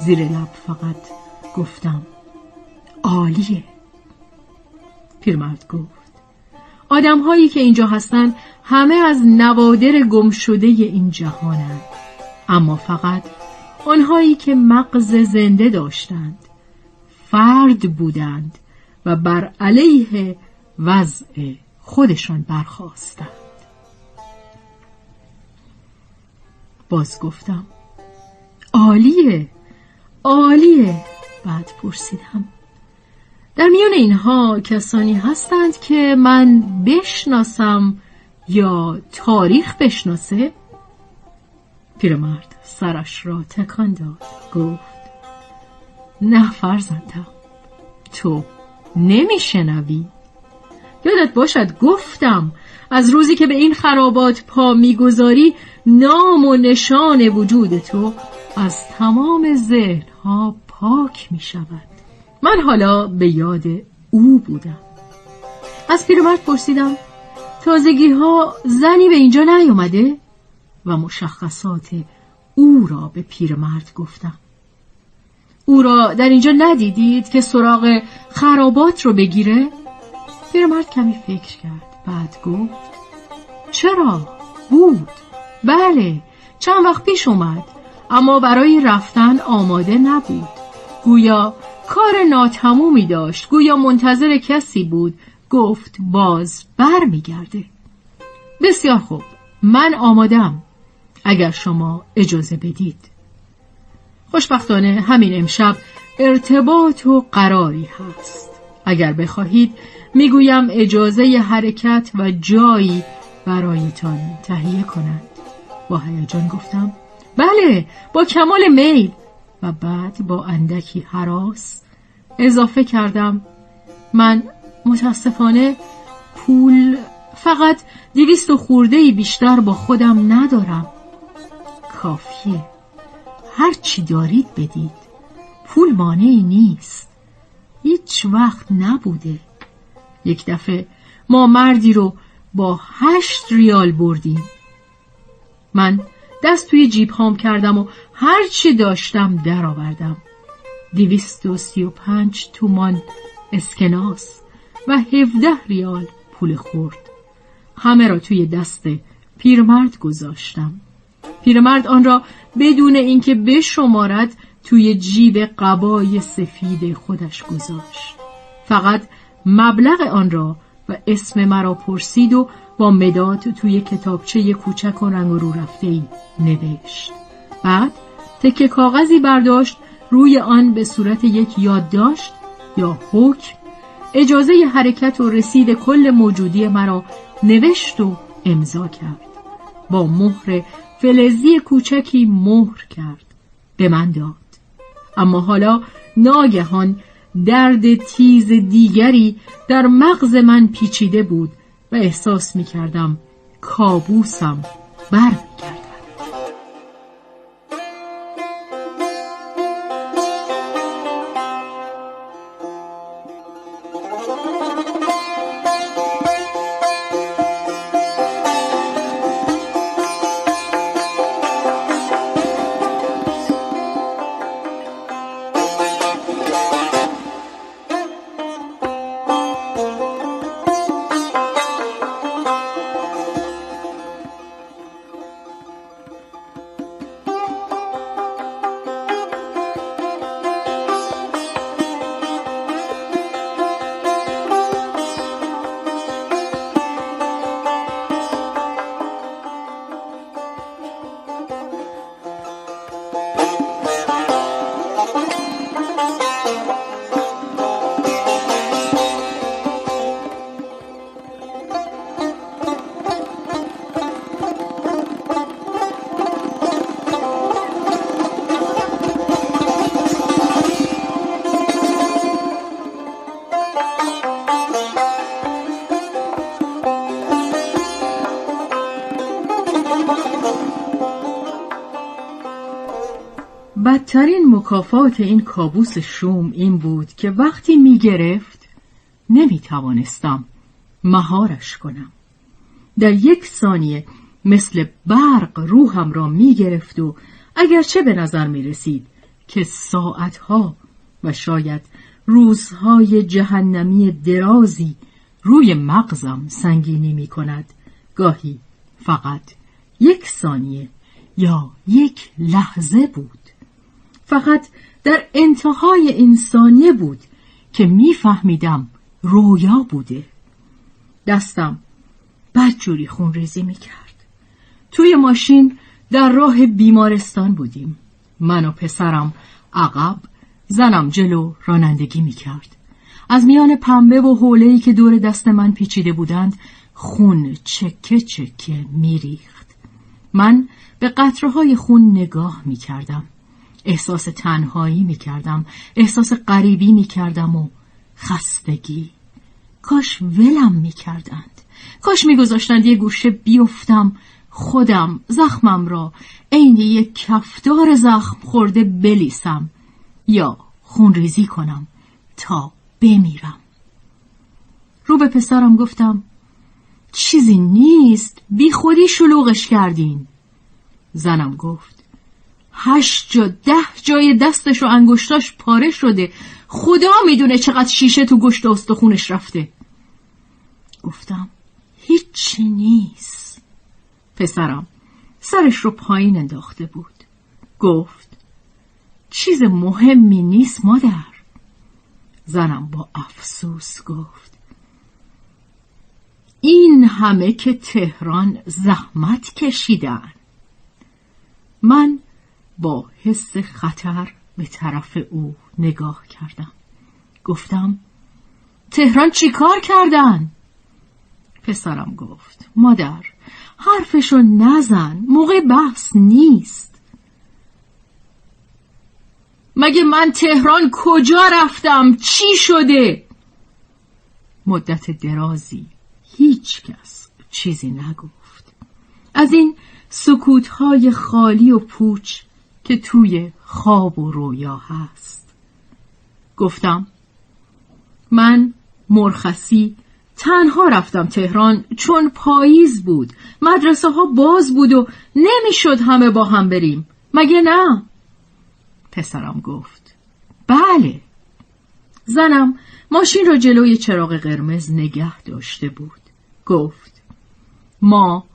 زیر لب فقط گفتم عالیه. پیرمرد گفت آدم هایی که اینجا هستند همه از نوادر گم شده این جهانند اما فقط آنهایی که مغز زنده داشتند فرد بودند و بر علیه وضع خودشان برخواستند باز گفتم عالیه عالیه. بعد پرسیدم در میان اینها کسانی هستند که من بشناسم یا تاریخ بشناسه؟ پیرمرد سرش را تکان داد. گفت نه فرزندم تو نمیشنوی. یادت باشد گفتم از روزی که به این خرابات پا می‌گذاری نام و نشان وجود تو از تمام ذهنها پاک می شود من حالا به یاد او بودم. از پیرمرد پرسیدم تازگی ها زنی به اینجا نیومده و مشخصات او را به پیرمرد گفتم. او را در اینجا ندیدید که سراغ خرابات رو بگیره؟ پیرمرد کمی فکر کرد بعد گفت چرا؟ بود. بله چند وقت پیش اومد اما برای رفتن آماده نبود. گویا کار ناتمومی داشت. گویا منتظر کسی بود. گفت باز بر میگرده بسیار خوب. من آمادم. اگر شما اجازه بدید. خوشبختانه همین امشب ارتباط و قراری هست. اگر بخواهید می‌گویم اجازه حرکت و جایی برایتان تهیه کنند با هیجان گفتم بله با کمال میل. و بعد با اندکی حراس اضافه کردم. من متاسفانه پول فقط دویست و خورده بیشتر با خودم ندارم. کافیه. هر چی دارید بدید. پول مانعی نیست. هیچ وقت نبوده. یک دفعه ما مردی رو با هشت ریال بردیم. من دست توی جیب هام کردم و هر چی داشتم درآوردم. دویست و سی و پنج تومان اسکناس و هفده ریال پول خورد. همه را توی دست پیرمرد گذاشتم. پیرمرد آن را بدون اینکه بشمارد توی جیب قبای سفید خودش گذاشت. فقط مبلغ آن را و اسم مرا پرسید و با مداد توی کتابچه کوچک و رنگ رو رفته ای نوشت بعد تکه کاغذی برداشت روی آن به صورت یک یادداشت یا حکم اجازه حرکت و رسید کل موجودی مرا نوشت و امضا کرد. با مهر فلزی کوچکی مهر کرد. به من داد. اما حالا ناگهان درد تیز دیگری در مغز من پیچیده بود و احساس می کردم کابوسم بر بدترین مکافات این کابوس شوم این بود که وقتی می گرفت نمی توانستم مهارش کنم. در یک ثانیه مثل برق روحم را می گرفت و اگرچه به نظر می رسید که ساعتها و شاید روزهای جهنمی درازی روی مغزم سنگینی می کند گاهی فقط یک ثانیه یا یک لحظه بود. فقط در انتهای این ثانیه بود که میفهمیدم رویا بوده. دستم بدجوری خون ریزی می کرد توی ماشین در راه بیمارستان بودیم. من و پسرم عقب زنم جلو رانندگی می کرد از میان پنبه و حولهی که دور دست من پیچیده بودند خون چکه چکه میریخت. من به قطرهای خون نگاه می کردم احساس تنهایی می کردم احساس غریبی می کردم و خستگی. کاش ولم می کردند کاش می گذاشتند یه گوشه بیفتم خودم زخمم را. عین یک کفدار زخم خورده بلیسم. یا خونریزی کنم تا بمیرم. رو به پسرم گفتم چیزی نیست بی خودی شلوغش کردین. زنم گفت هشت جا ده جای دستش و انگشتاش پاره شده. خدا می‌دونه چقدر شیشه تو گشت و استخونش رفته. گفتم هیچی نیست. پسرم سرش رو پایین انداخته بود. گفت چیز مهمی نیست مادر. زنم با افسوس گفت این همه که تهران زحمت کشیدن. من با حس خطر به طرف او نگاه کردم. گفتم تهران چی کار کردن؟ پسرم گفت مادر حرفشو نزن موقع بحث نیست. مگه من تهران کجا رفتم؟ چی شده؟ مدت درازی هیچ کس چیزی نگفت. از این سکوتهای خالی و پوچ که توی خواب و رویا هست. گفتم من مرخصی تنها رفتم تهران چون پاییز بود. مدرسه ها باز بود و نمی‌شد همه با هم بریم. مگه نه؟ پسرم گفت بله. زنم ماشین را جلوی چراغ قرمز نگه داشته بود. گفت ما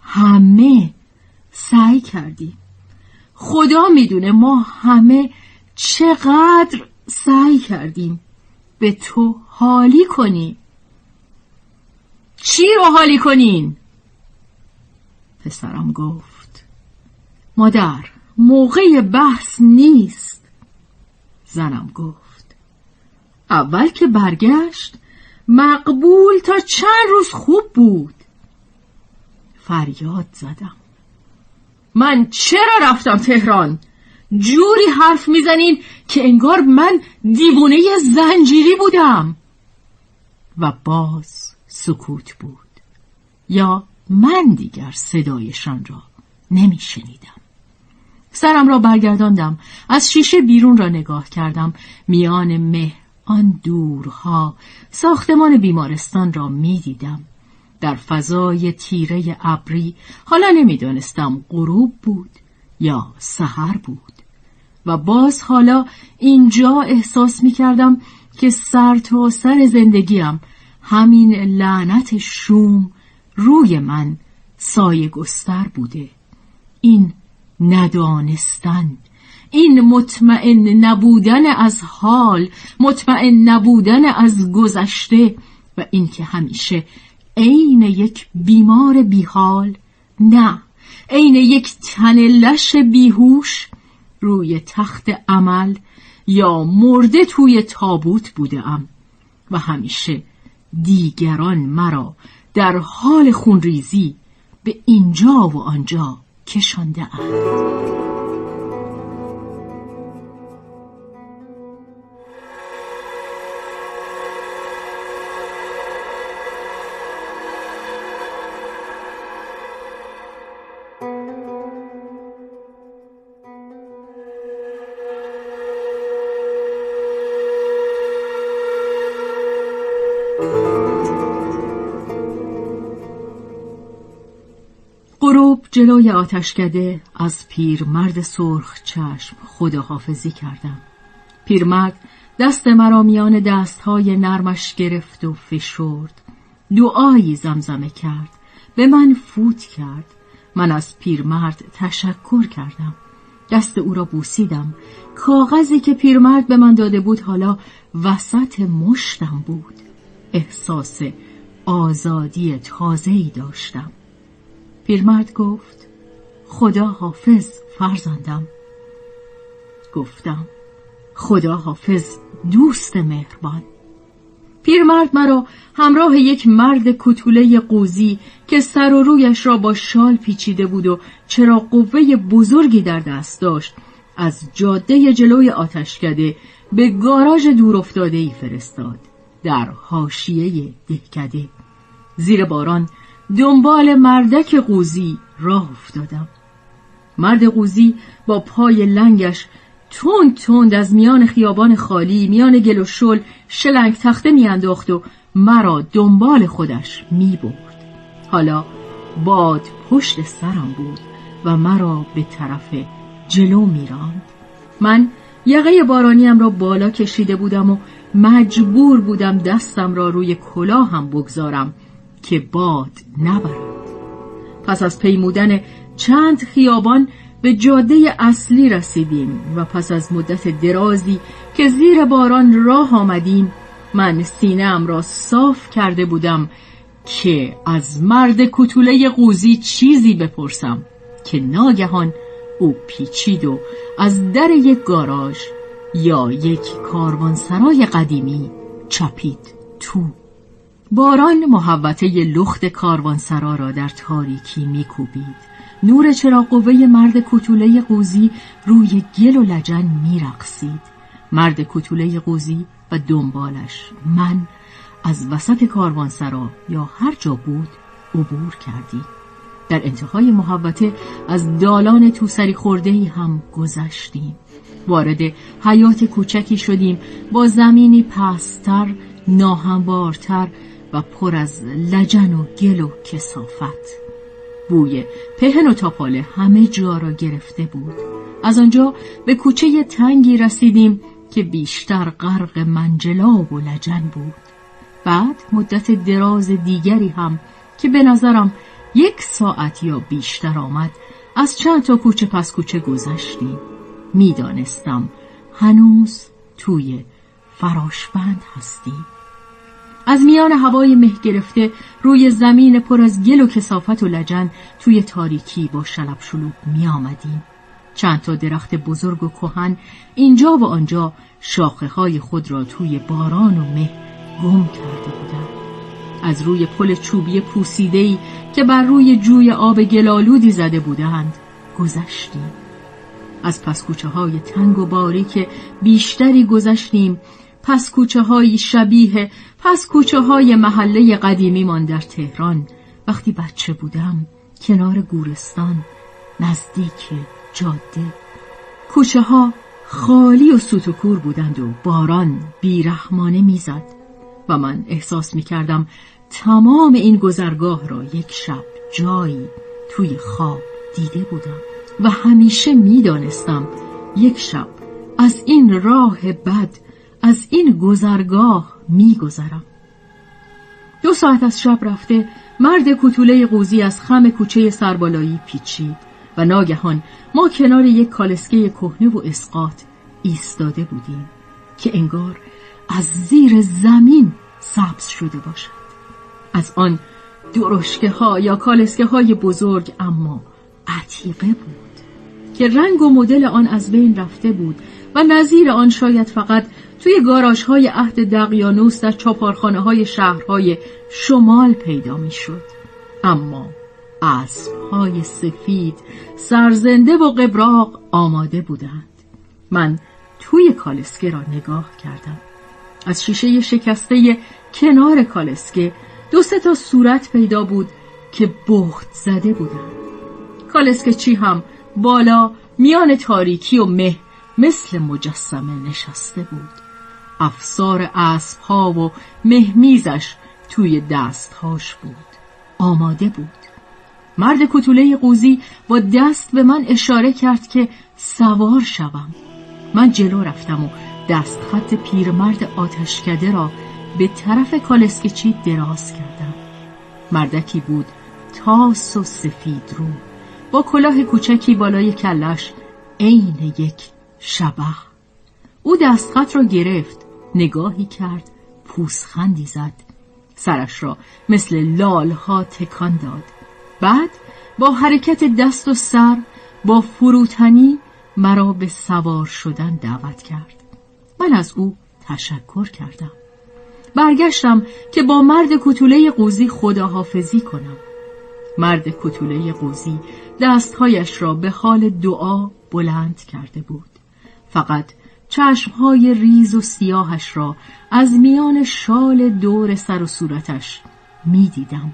همه سعی کردیم خدا می‌دونه ما همه چقدر سعی کردیم به تو حالی کنیم. چی رو حالی کنین؟ پسرم گفت مادر موقع بحث نیست. زنم گفت اول که برگشت مقبول تا چند روز خوب بود. فریاد زدم. من چرا رفتم تهران؟ جوری حرف می‌زنین که انگار من دیوونه زنجیری بودم. و باز سکوت بود. یا من دیگر صدایشان را نمیشنیدم. سرم را برگرداندم. از شیشه بیرون را نگاه کردم. میان مه آن دورها ساختمان بیمارستان را می‌دیدم. در فضای تیره ابری حالا نمی‌دانستم غروب بود یا سحر بود. و باز حالا اینجا احساس می کردم که سر تا سر زندگیم همین لعنت شوم روی من سایه گستر بوده. این ندانستن این مطمئن نبودن از حال مطمئن نبودن از گذشته و اینکه همیشه عین یک بیمار بیحال؟ نه. عین یک تن لش بیهوش روی تخت عمل یا مرده توی تابوت بودم و همیشه دیگران مرا در حال خونریزی به اینجا و آنجا کشانده اند. جلوی آتشکده از پیرمرد سرخ چشم خداحافظی کردم. پیرمرد دست مرا میان دستهای نرمش گرفت و فشرد. دعایی زمزمه کرد. به من فوت کرد. من از پیرمرد تشکر کردم. دست او را بوسیدم. کاغذی که پیرمرد به من داده بود حالا وسط مشتم بود. احساس آزادی تازه‌ای داشتم. پیرمرد گفت خدا حافظ فرزندم. گفتم خدا حافظ دوست مهربان. پیرمرد مرا همراه یک مرد کتوله قوزی که سر و رویش را با شال پیچیده بود و چرا قوه بزرگی در دست داشت از جاده جلوی آتشکده به گاراژ دور افتاده ای فرستاد در حاشیه دهکده. زیر باران دنبال مردک قوزی راه افتادم. مرد قوزی با پای لنگش تند تند از میان خیابان خالی میان گل و شل شلنگ تخته میانداخت و مرا دنبال خودش می‌برد. حالا باد پشت سرم بود و مرا به طرف جلو میراند. من یقه بارانیم را بالا کشیده بودم و مجبور بودم دستم را روی کلاهم بگذارم. که باد نبرد. پس از پیمودن چند خیابان به جاده اصلی رسیدیم و پس از مدت درازی که زیر باران راه آمدیم من سینهام را صاف کرده بودم که از مرد کتوله قوزی چیزی بپرسم که ناگهان او پیچید و از در یک گاراژ یا یک کاروانسرای قدیمی چپید تو باران محوطه لخت کاروانسرا را در تاریکی میکوبید. نور چراغ قوه مرد کتوله قوزی روی گل و لجن میرقصید. مرد کتوله قوزی و دنبالش من از وسط کاروانسرا یا هر جا بود عبور کردیم. در انتهای محوطه از دالان توسری خورده هم گذشتیم. وارد حیات کوچکی شدیم. با زمینی پستر ناهموارتر و پر از لجن و گل و کسافت. بوی پهن و تاپاله همه جا را گرفته بود. از آنجا به کوچه تنگی رسیدیم که بیشتر غرق منجلاب و لجن بود. بعد مدت دراز دیگری هم که به نظرم یک ساعت یا بیشتر آمد از چند تا کوچه پس کوچه گذشتیم. می‌دانستم هنوز توی فراشبند هستیم. از میان هوای مه گرفته روی زمین پر از گل و کسافت و لجن توی تاریکی با شلب شلوب می آمدیم. چند تا درخت بزرگ و کهن اینجا و آنجا شاخه های خود را توی باران و مه گم کرده بودند. از روی پل چوبی پوسیدهی که بر روی جوی آب گلالودی زده بودند گذشتیم. از پسکوچه های تنگ و باری که بیشتری گذشتیم پس کوچه های شبیه پس کوچه های محله قدیمی من در تهران. وقتی بچه بودم کنار گورستان نزدیک جاده. کوچه ها خالی و سوتوکور بودند و باران بیرحمانه می‌زد. و من احساس می کردم تمام این گذرگاه را یک شب جایی توی خواب دیده بودم. و همیشه می‌دانستم یک شب از این راه بد از این گذرگاه میگذرم. دو ساعت از شب رفته مرد کتوله قوزی از خم کوچه سربالایی پیچید و ناگهان ما کنار یک کالسکه کهنه و اسقاط ایستاده بودیم که انگار از زیر زمین سبز شده باشد. از آن درشکه ها یا کالسکه های بزرگ اما عتیقه بود که رنگ و مدل آن از بین رفته بود و نظیر آن شاید فقط توی گاراژ های عهد دقیانوس در چاپارخانه های شهرهای شمال پیدا می‌شد. اما اسب های سفید سرزنده و قبراق آماده بودند. من توی کالسکه را نگاه کردم. از شیشه شکسته کنار کالسکه دو سه تا صورت پیدا بود که بخت زده بودند. کالسکه چی هم بالا میان تاریکی و مه مثل مجسمه نشسته بود. افسار اسب ها و مهمیزش توی دستهاش بود. آماده بود. مرد کتوله قوزی با دست به من اشاره کرد که سوار شوم. من جلو رفتم و دست خط پیرمرد آتشکده را به طرف کالسکچی دراز کردم. مردکی بود تاس و سفید رو. با کلاه کوچکی بالای کلش عین یک شبه. او دستخط را گرفت. نگاهی کرد پوسخندی زد. سرش را مثل لالها تکان داد. بعد با حرکت دست و سر با فروتنی مرا به سوار شدن دعوت کرد. من از او تشکر کردم. برگشتم که با مرد کتوله قوزی خداحافظی کنم. مرد کتوله قوزی دستهایش را به حال دعا بلند کرده بود. فقط چشمهای ریز و سیاهش را از میان شال دور سر و صورتش می‌دیدم.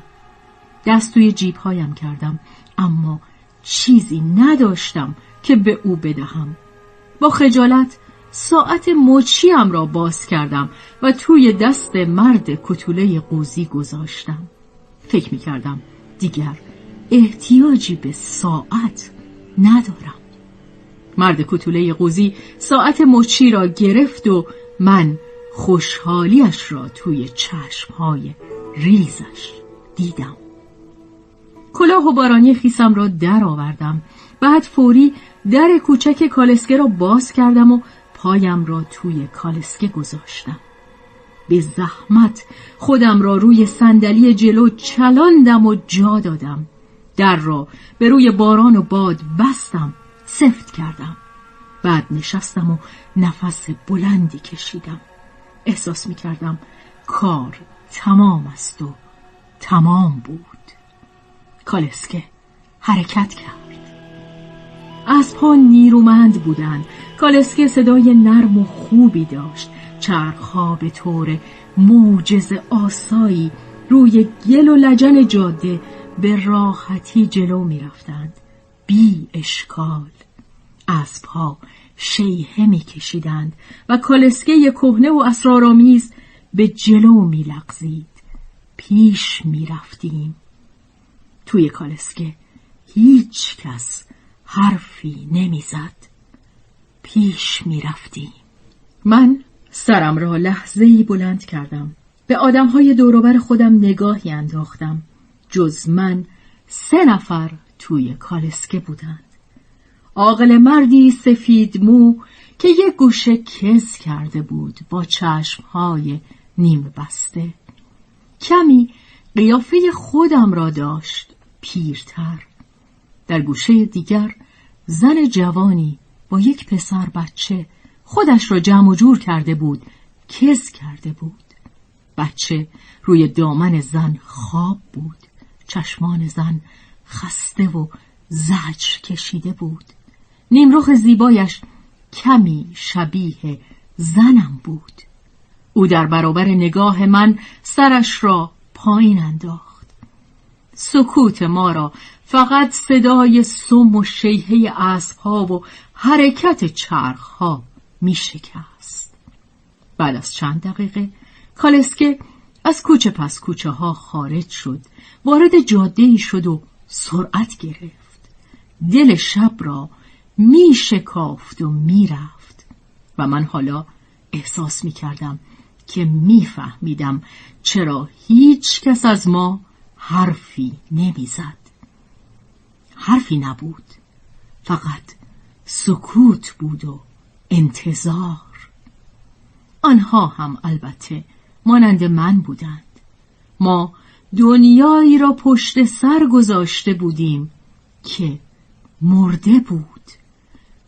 دست توی جیبهایم کردم اما چیزی نداشتم که به او بدهم. با خجالت ساعت مچیم را باز کردم و توی دست مرد کتوله قوزی گذاشتم. فکر می کردم دیگر احتیاجی به ساعت ندارم. مرد کتوله قوزی ساعت مچی را گرفت و من خوشحالیش را توی چشمهای ریزش دیدم. کلاه و بارانی خیسم را در آوردم. بعد فوری در کوچک کالسکه را باز کردم و پایم را توی کالسکه گذاشتم. به زحمت خودم را روی صندلی جلو چلاندم و جا دادم. در را به روی باران و باد بستم. سفت کردم. بعد نشستم و نفس بلندی کشیدم. احساس می کردم کار تمام است و تمام بود. کالسکه حرکت کرد. از پا نیرومند بودند کالسکه صدای نرم و خوبی داشت. چرخها به طور موجز آسایی روی گل و لجن جاده به راحتی جلو می رفتند بی اشکال اسبها شیهه می کشیدند و کالسکه کهنه و اسرارآمیز به جلو می لغزید. پیش می رفتیم توی کالسکه هیچ کس حرفی نمی‌زد. پیش می رفتیم. من سرم را لحظه بلند کردم. به آدمهای دوروبر خودم نگاهی انداختم. جز من سه نفر توی کالسکه بودند. عاقل مردی سفید مو که یک گوشه کز کرده بود با چشمهای نیم بسته. کمی قیافه خودم را داشت پیرتر. در گوشه دیگر زن جوانی با یک پسر بچه خودش را جمع و جور کرده بود کز کرده بود بچه روی دامن زن خواب بود چشمان زن خسته و زجر کشیده بود. نیمرخ زیبایش کمی شبیه زنم بود. او در برابر نگاه من سرش را پایین انداخت. سکوت ما را فقط صدای سم و شیهه اسبها و حرکت چرخها می شکست. بعد از چند دقیقه کالسکه از کوچه پس کوچه ها خارج شد. وارد جاده ای شد و سرعت گرفت. دل شب را می شکافت و می رفت و من حالا احساس می کردم که می فهمیدم چرا هیچ کس از ما حرفی نمی زد. حرفی نبود. فقط سکوت بود و انتظار. آنها هم البته مانند من بودند. ما دنیایی را پشت سر گذاشته بودیم که مرده بود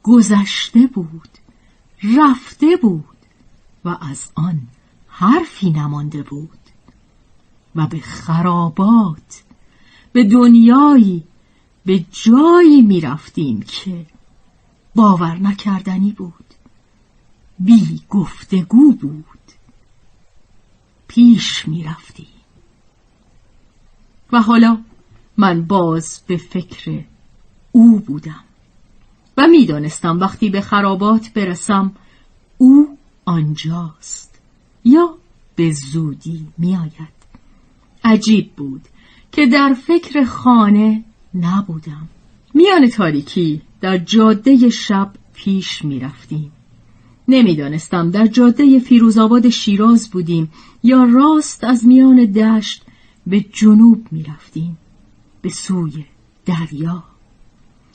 گذشته بود رفته بود و از آن حرفی نمانده بود و به خرابات به دنیایی به جایی می رفتیم که باور نکردنی بود بی گفتگو بود پیش می رفتیم و حالا من باز به فکر او بودم و می‌دانستم وقتی به خرابات برسم او آنجاست یا به زودی میآید. عجیب بود که در فکر خانه نبودم. میان تاریکی در جاده شب پیش می‌رفتیم. نمی‌دانستم در جاده فیروزآباد شیراز بودیم یا راست از میان دشت به جنوب می‌رفتیم به سوی دریا.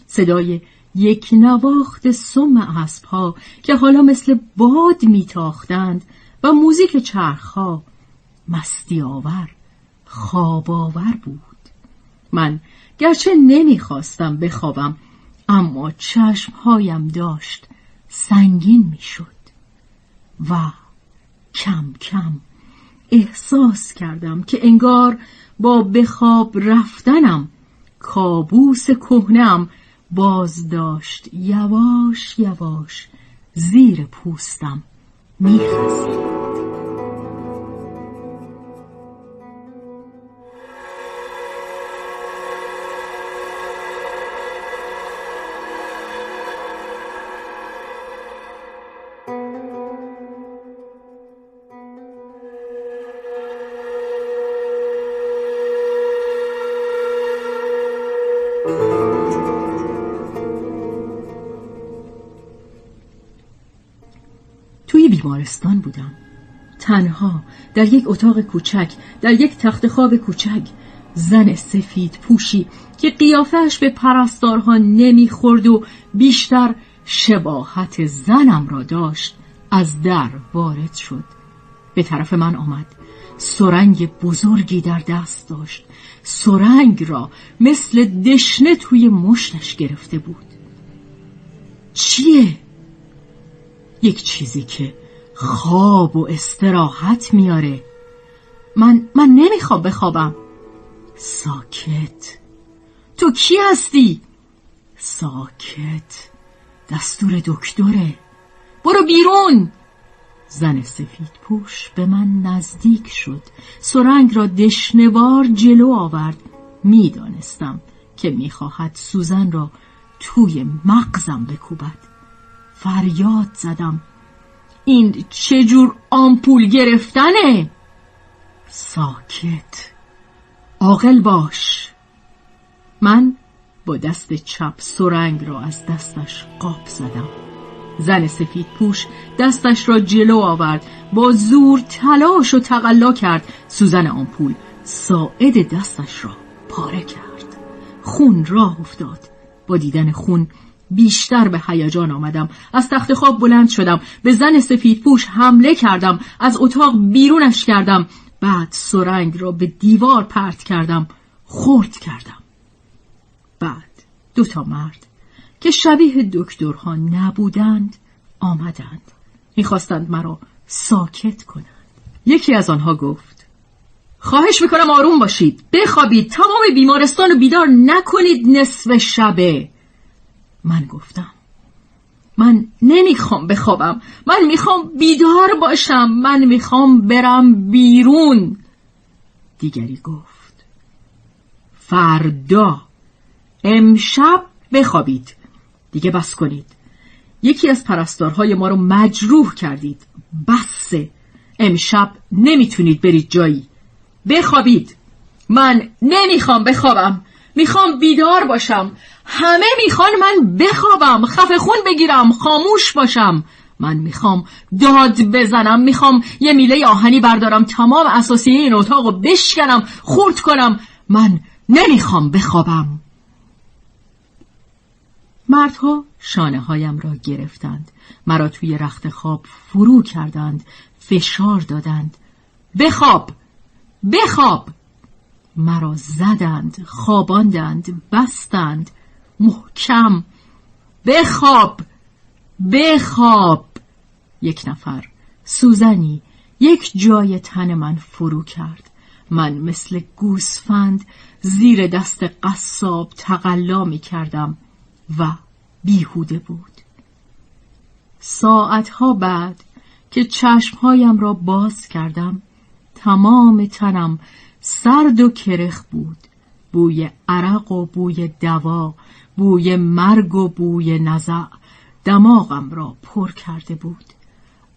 صدای یک نواخت سم اسبها که حالا مثل باد میتاختند و موزیک چرخها مستی آور خواب آور بود. من گرچه نمی‌خواستم بخوابم اما چشمهایم داشت سنگین می‌شد و کم کم احساس کردم که انگار با بخواب رفتنم کابوس کهنم باز داشت یواش یواش زیر پوستم میخست بیمارستان بودم. تنها در یک اتاق کوچک در یک تخت خواب کوچک زن سفید پوشی که قیافش به پرستارها نمی‌خورد و بیشتر شباهت زنم را داشت از در وارد شد. به طرف من آمد. سرنگ بزرگی در دست داشت. سرنگ را مثل دشنه توی مشتش گرفته بود. چیه؟ یک چیزی که خواب و استراحت میاره. من من نمی‌خوام بخوابم. ساکت. تو کی هستی؟ ساکت. دستور دکتره. برو بیرون. زن سفید پوش به من نزدیک شد. سرنگ را دشنوار جلو آورد. می‌دانستم که می‌خواهد سوزن را توی مغزم بکوبد. فریاد زدم. این چجور آمپول گرفتنه؟ ساکت. عاقل باش. من با دست چپ سرنگ را از دستش قاب زدم. زن سفید پوش دستش را جلو آورد. با زور تلاش و تقلا کرد. سوزن آمپول ساعد دستش را پاره کرد. خون راه افتاد. با دیدن خون بیشتر به هیجان آمدم. از تخت خواب بلند شدم. به زن سفید پوش حمله کردم. از اتاق بیرونش کردم. بعد سرنگ را به دیوار پرت کردم. خورد کردم. بعد دو تا مرد که شبیه دکترها نبودند آمدند. می‌خواستند مرا ساکت کنند. یکی از آنها گفت خواهش می‌کنم آروم باشید. بخوابید. تمام بیمارستان رو بیدار نکنید نصف شبه. من گفتم. من نمی‌خوام بخوابم. من می‌خوام بیدار باشم. من می‌خوام برم بیرون. دیگری گفت. فردا. امشب بخوابید. دیگه بس کنید. یکی از پرستارهای ما رو مجروح کردید. بسه امشب نمی‌تونید برید جایی. بخوابید. من نمی‌خوام بخوابم. می‌خوام بیدار باشم. همه می‌خوان من بخوابم خفه خون بگیرم خاموش باشم. من می‌خوام داد بزنم می‌خوام یه میله آهنی بردارم تمام اساسیه این اتاق رو بشکنم خورد کنم. من نمی‌خوام بخوابم. مردها شانه هایم را گرفتند. مرا توی رخت خواب فرو کردند فشار دادند. بخواب بخواب. مرا زدند خواباندند بستند. محکم. بخواب. بخواب. یک نفر. سوزنی یک جای تن من فرو کرد. من مثل گوسفند زیر دست قصاب تقلا می کردم و بیهوده بود. ساعتها بعد که چشمهایم را باز کردم تمام تنم سرد و کرخ بود. بوی عرق و بوی دوا بوی مرگ و بوی نزع دماغم را پر کرده بود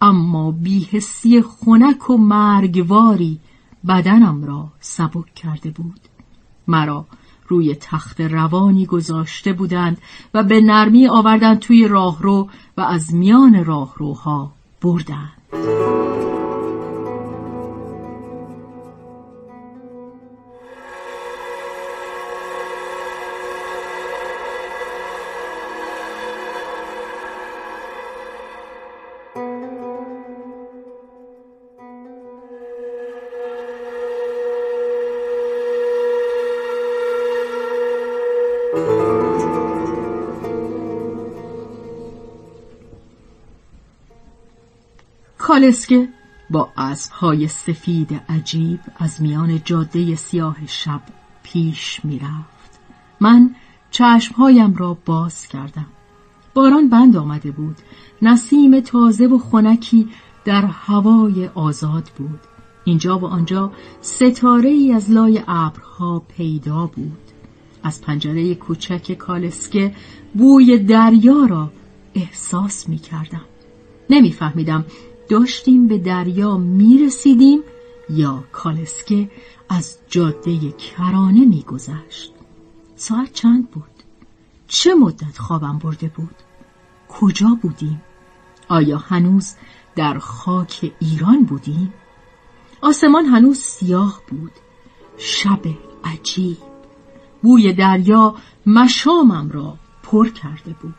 اما بیهسی خنک و مرگواری بدنم را سبک کرده بود مرا روی تخت روانی گذاشته بودند و به نرمی آوردند توی راهرو و از میان راهروها بردند. کالسکه با اسبهای سفید عجیب از میان جاده سیاه شب پیش می‌رفت. من چشمهایم را باز کردم. باران بند آمده بود. نسیم تازه و خنکی در هوای آزاد بود. اینجا و آنجا ستاره ای از لای ابرها پیدا بود. از پنجره کوچک کالسکه بوی دریا را احساس می کردم نمی فهمیدم داشتیم به دریا می رسیدیم یا کالسکه از جاده کرانه می گذشت. ساعت چند بود؟ چه مدت خوابم برده بود؟ کجا بودیم؟ آیا هنوز در خاک ایران بودیم؟ آسمان هنوز سیاه بود شب عجیب بوی دریا مشامم را پر کرده بود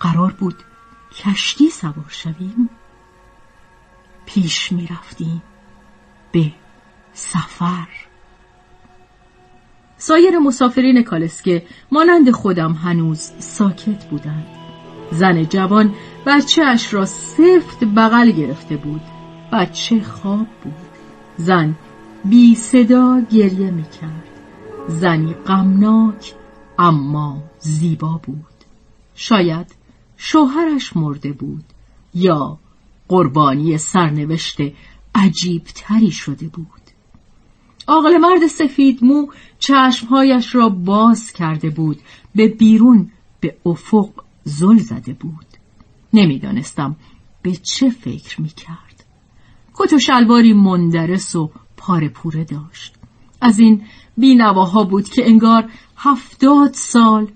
قرار بود کشتی سوار شویم پیش می رفتیم به سفر. سایر مسافرین کالسکه مانند خودم هنوز ساکت بودند. زن جوان بچه اش را سفت بغل گرفته بود. بچه خواب بود. زن بی صدا گریه می کرد زنی غمناک اما زیبا بود. شاید شوهرش مرده بود یا قربانی سرنوشت عجیب تری شده بود. عاقل مرد سفید مو چشمهایش را باز کرده بود. به بیرون به افق زل زده بود. نمی‌دانستم به چه فکر می کرد کت و شلواری مندرس و پاره پوره داشت. از این بینواها بود که انگار هفتاد سال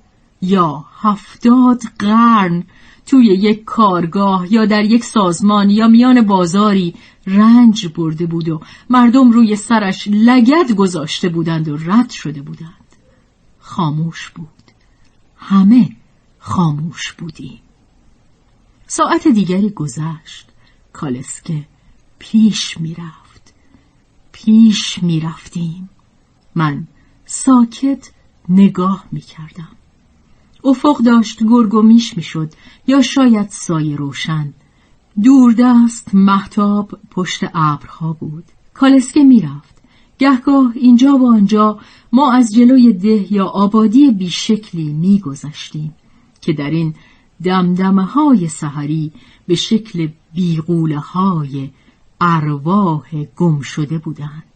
یا هفتاد قرن توی یک کارگاه یا در یک سازمان یا میان بازاری رنج برده بود و مردم روی سرش لگد گذاشته بودند و رد شده بودند. خاموش بود. همه خاموش بودیم. ساعت دیگری گذشت. کالسکه پیش می‌رفت. پیش می‌رفتیم. من ساکت نگاه می‌کردم. افق داشت گرگ و میش می‌شد یا شاید سایه روشن. دوردست محتاب پشت ابرها بود. کالسکه می‌رفت. گهگاه اینجا و آنجا ما از جلوی ده یا آبادی بیشکلی میگذشتیم که در این دمدمه های سحری به شکل بیغوله های ارواح گم شده بودند.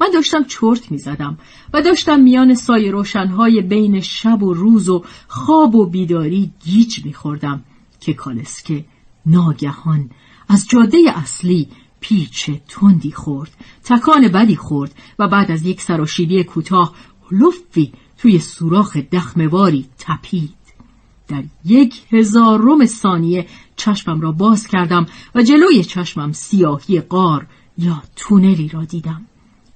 من داشتم چرت می زدم و داشتم میان سایه روشنهای بین شب و روز و خواب و بیداری گیج می خوردم که کالسکه ناگهان از جاده اصلی پیچ تندی خورد تکان بدی خورد و بعد از یک سراشیبی کوتاه لفی توی سوراخ دخمواری تپید. در یک هزارم ثانیه چشمم را باز کردم و جلوی چشمم سیاهی قار یا تونلی را دیدم.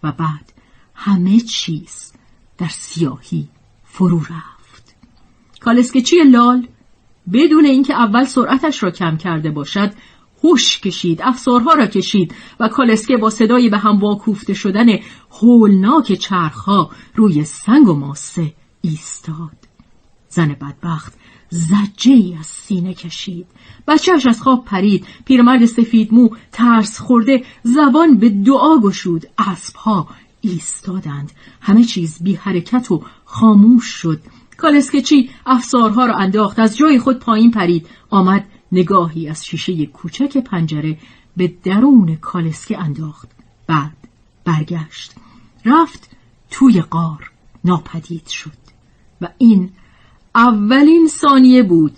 و بعد همه چیز در سیاهی فرو رفت. کالسکچی لال؟ بدون اینکه اول سرعتش را کم کرده باشد هوش کشید افسارها را کشید و کالسکه با صدای به هم واکوفته شدن هولناک چرخها روی سنگ و ماسه ایستاد. زن بدبخت زجه ای از سینه کشید. بچهش از خواب پرید. پیرمرد سفید مو ترس خورده زبان به دعا گشود. اسبها ایستادند. همه چیز بی حرکت و خاموش شد. کالسکچی افسارها را انداخت. از جای خود پایین پرید. آمد نگاهی از شیشه کوچک پنجره به درون کالسکه انداخت. بعد برگشت. رفت توی قار ناپدید شد. و این اولین ثانیه بود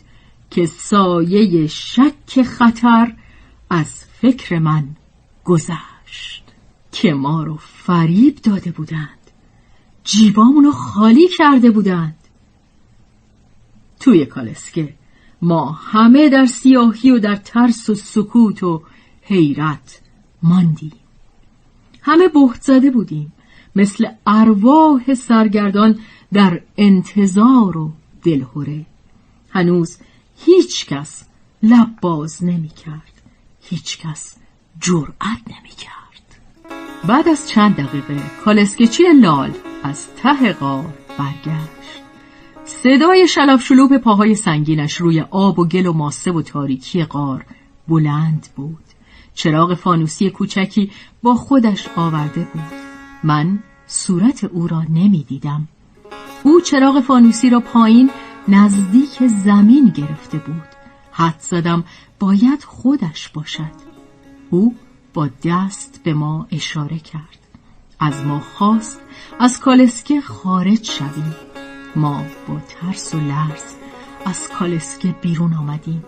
که سایه شک خطر از فکر من گذشت. که ما رو فریب داده بودند. جیبامونو خالی کرده بودند. توی کالسکه ما همه در سیاهی و در ترس و سکوت و حیرت ماندیم. همه بهت زده بودیم. مثل ارواح سرگردان در انتظار و دلهوره. هنوز هیچ کس لب باز نمی کرد. هیچ کس جرأت نمی کرد. بعد از چند دقیقه کالسکچی لال از ته غار برگشت. صدای شلاب شلوب پاهای سنگینش روی آب و گل و ماسه و تاریکی غار بلند بود. چراغ فانوسی کوچکی با خودش آورده بود. من صورت او را نمی دیدم. او چراغ فانوسی را پایین نزدیک زمین گرفته بود. حد زدم باید خودش باشد. او با دست به ما اشاره کرد. از ما خواست از کالسکه خارج شویم. ما با ترس و لرز از کالسکه بیرون آمدیم.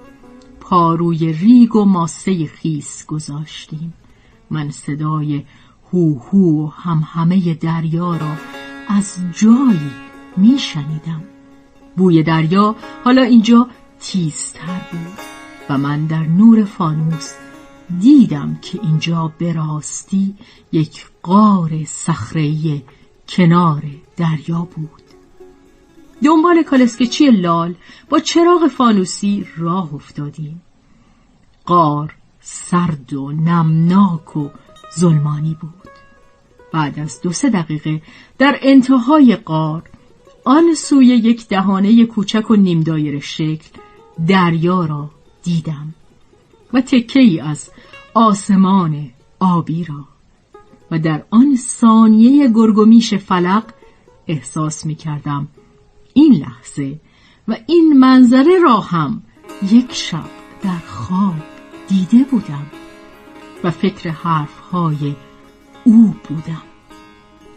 پاروی ریگ و ماسه خیس گذاشتیم. من صدای هو هو و هم همه دریا را از جایی می شنیدم بوی دریا حالا اینجا تیزتر بود و من در نور فانوس دیدم که اینجا به راستی یک غار صخره‌ای کنار دریا بود. دنبال کالسکچی لال با چراغ فانوسی راه افتادیم قار سرد و نمناک و ظلمانی بود. بعد از دو سه دقیقه در انتهای قار آن سوی یک دهانه کوچک و نیم دایره شکل دریا را دیدم و تکه ای از آسمان آبی را و در آن ثانیه گرگومیش فلق احساس می کردم این لحظه و این منظره را هم یک شب در خواب دیده بودم و فکر حرفهای او بودم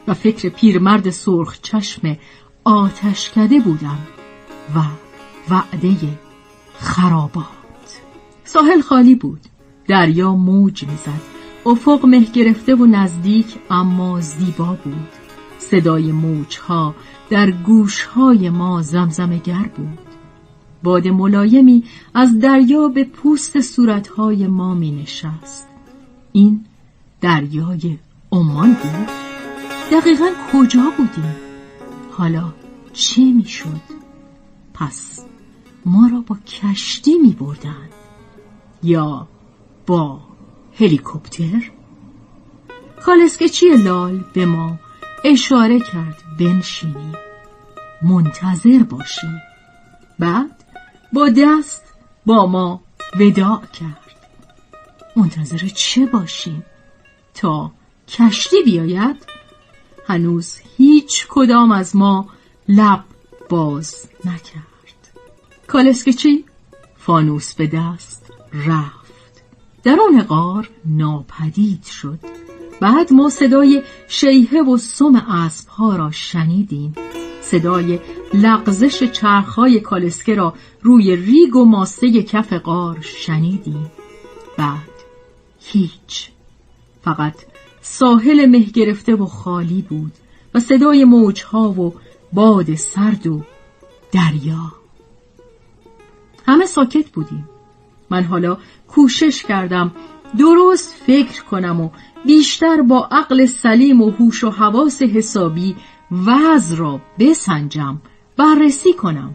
و فکر پیرمرد سرخ چشم آتش کده بودم و وعده خرابات. ساحل خالی بود. دریا موج می‌زد. افق مه گرفته و نزدیک اما زیبا بود. صدای موجها در گوشهای ما زمزمگر بود. باد ملایمی از دریا به پوست صورتهای ما می نشست این دریای عمان بود. دقیقا کجا بودیم؟ حالا چه می شد پس ما را با کشتی می بردن یا با هلیکوپتر؟ کالسکچی لال به ما اشاره کرد بنشینیم منتظر باشیم بعد با دست با ما وداع کرد. منتظر چه باشیم تا کشتی بیاید؟ هنوز هیچ کدام از ما لب باز نکرد. کالسکچی فانوس به دست رفت. درون غار ناپدید شد. بعد ما صدای شیهه و سم اسب ها را شنیدیم. صدای لغزش چرخهای کالسکه را روی ریگ و ماسه کف غار شنیدیم. بعد هیچ. فقط ساحل مه گرفته و خالی بود و صدای موجها و باد سرد و دریا. همه ساکت بودیم. من حالا کوشش کردم درست فکر کنم و بیشتر با عقل سلیم و هوش و حواس حسابی وضع را بسنجم بررسی کنم.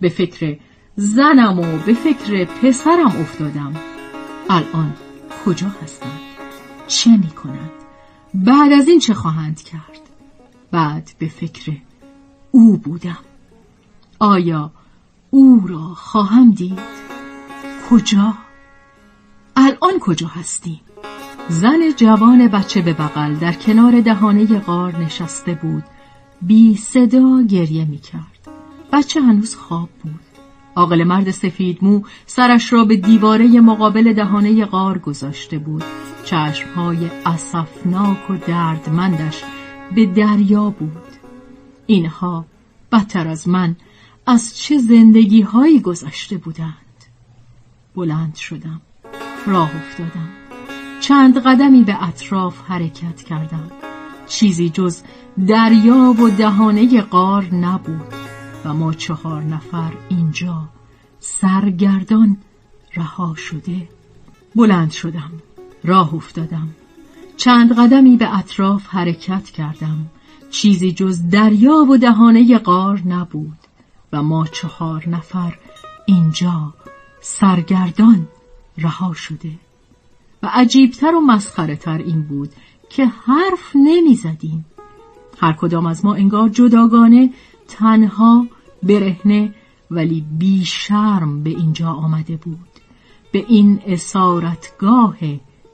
به فکر زنم و به فکر پسرم افتادم. الان کجا هستند چه می کنند بعد از این چه خواهند کرد؟ بعد به فکر او بودم. آیا او را خواهم دید؟ کجا؟ الان کجا هستیم؟ زن جوان بچه به بغل در کنار دهانه غار نشسته بود. بی صدا گریه می کرد بچه هنوز خواب بود. عاقل مرد سفید مو سرش را به دیواره مقابل دهانه غار گذاشته بود. چشمهای اصفناک و دردمندش به دریا بود. اینها بدتر از من از چه زندگی هایی گذشته بودند. بلند شدم راه افتادم. چند قدمی به اطراف حرکت کردم. چیزی جز دریا و دهانه قار نبود و ما چهار نفر اینجا سرگردان رها شده. بلند شدم. راه افتادم. چند قدمی به اطراف حرکت کردم. چیزی جز دریا و دهانه قار نبود و ما چهار نفر اینجا سرگردان رها شده. و عجیبتر و مسخره تر این بود که حرف نمی زدیم هر کدام از ما انگار جداگانه تنها برهنه ولی بی شرم به اینجا آمده بود. به این اسارتگاه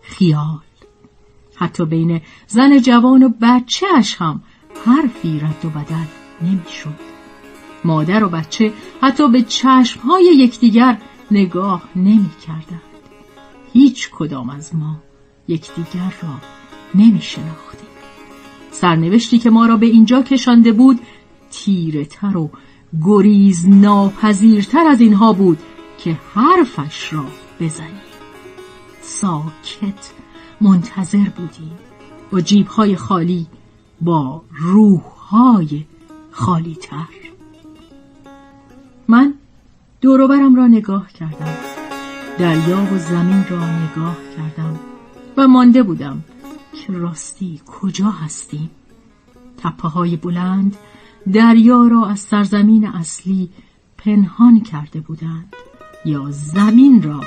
خیال حتی بین زن جوان و بچهش هم حرفی رد و بدل نمی‌شد. مادر و بچه حتی به چشمهای یکدیگر نگاه نمی کردند. هیچ کدام از ما یکدیگر را نمی شناختیم. سرنوشتی که ما را به اینجا کشانده بود تیره تر و گریز ناپذیرتر از اینها بود که حرفش را بزنیم ساکت منتظر بودیم با جیبهای خالی با روحهای خالی تر من دوروبرم را نگاه کردم. دریا و زمین را نگاه کردم و مانده بودم که راستی کجا هستیم. تپه های بلند دریا را از سرزمین اصلی پنهان کرده بودند یا زمین را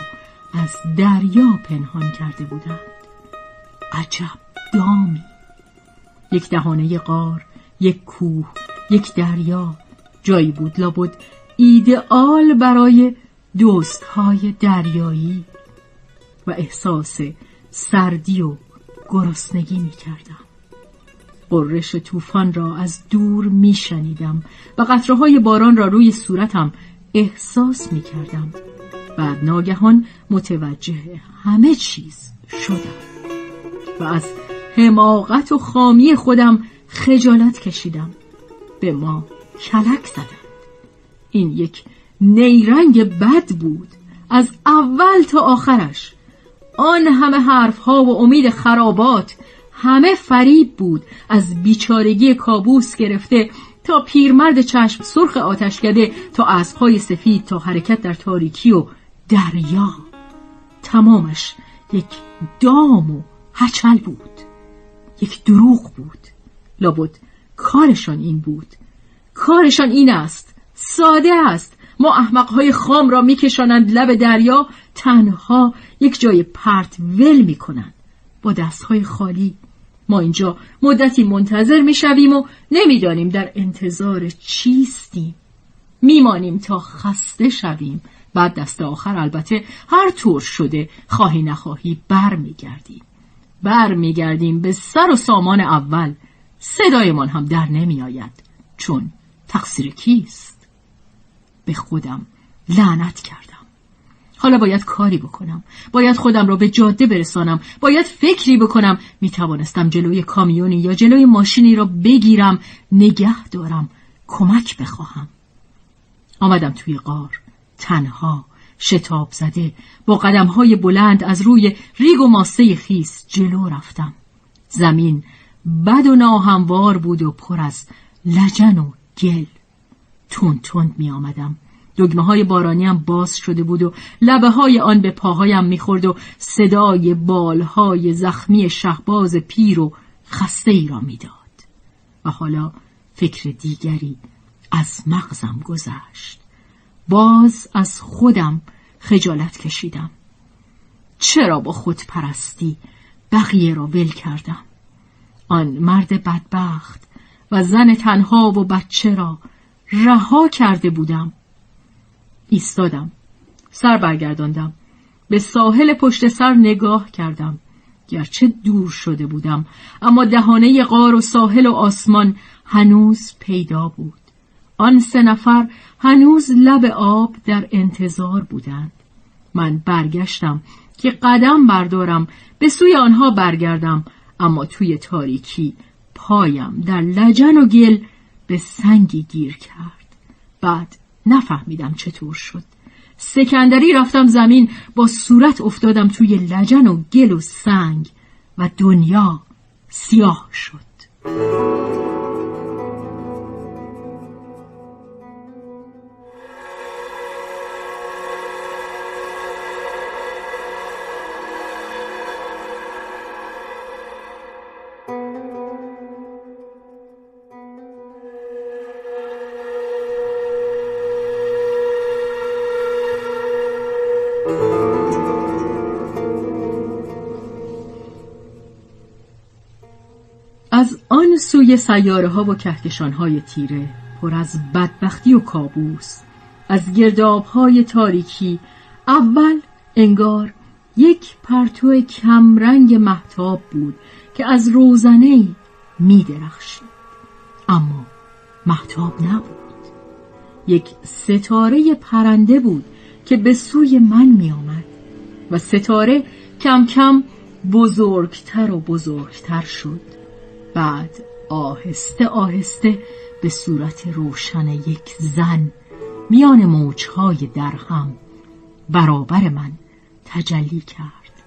از دریا پنهان کرده بودند عجب دامی یک دهانه قار یک کوه یک دریا جایی بود لابد ایدئال برای دوستهای دریایی و احساس سردی و گرسنگی می کردم. قررش طوفان را از دور می شنیدم و قطره باران را روی صورتم احساس می کردم. بعد ناگهان متوجه همه چیز شدم. و از حماقت و خامی خودم خجالت کشیدم. به ما کلک زدند. این یک نیرنگ بد بود. از اول تا آخرش. آن همه حرفها و امید خرابات همه فریب بود. از بیچارگی کابوس گرفته تا پیرمرد چشم سرخ آتشکده تا اسبهای سفید تا حرکت در تاریکی و دریا. تمامش یک دام و هچل بود. یک دروغ بود. لابد کارشان این بود. کارشان این است. ساده است. ما احمقهای خام را میکشانند لب دریا. تنها یک جای پرت ول می‌کنند. با دستهای خالی. ما اینجا مدتی منتظر می‌شویم و نمی‌دانیم در انتظار چیستیم. میمانیم تا خسته شویم. بعد دست آخر البته هر طور شده خواهی نخواهی بر میگردیم بر میگردیم به سر و سامان اول. صدایمان هم در نمیآید. چون تقصیر کیست؟ به خودم لعنت کردم. حالا باید کاری بکنم. باید خودم را به جاده برسانم. باید فکری بکنم. می توانستم جلوی کامیونی یا جلوی ماشینی را بگیرم. نگه دارم. کمک بخواهم. آمدم توی قار تنها شتاب زده. با قدم های بلند از روی ریگ و ماسه خیس جلو رفتم. زمین بد و ناهموار بود و پر از لجن و گل. تون تند می آمدم دگمه های بارانی هم باز شده بود و لبه های آن به پاهایم می‌خورد و صدای بالهای زخمی شهباز پیر و خسته ای را می‌داد. و حالا فکر دیگری از مغزم گذشت. باز از خودم خجالت کشیدم. چرا با خود پرستی؟ بقیه را ول کردم. آن مرد بدبخت و زن تنها و بچه را رها کرده بودم. ایستادم سر برگرداندم به ساحل پشت سر نگاه کردم. گرچه دور شده بودم اما دهانه قار و ساحل و آسمان هنوز پیدا بود. آن سه نفر هنوز لب آب در انتظار بودند. من برگشتم که قدم بردارم به سوی آنها برگردم اما توی تاریکی پایم در لجن و گل به سنگی گیر کرد. بعد نفهمیدم چطور شد. سکندری رفتم زمین با صورت افتادم توی لجن و گل و سنگ و دنیا سیاه شد. سیاره ها و کهکشان های تیره پر از بدبختی و کابوس. از گرداب های تاریکی اول انگار یک پرتو کمرنگ محتاب بود که از روزنه می درخشید اما محتاب نبود. یک ستاره پرنده بود که به سوی من می آمد و ستاره کم کم بزرگتر و بزرگتر شد. بعد آهسته آهسته به صورت روشن یک زن میان موجهای درهم برابر من تجلی کرد.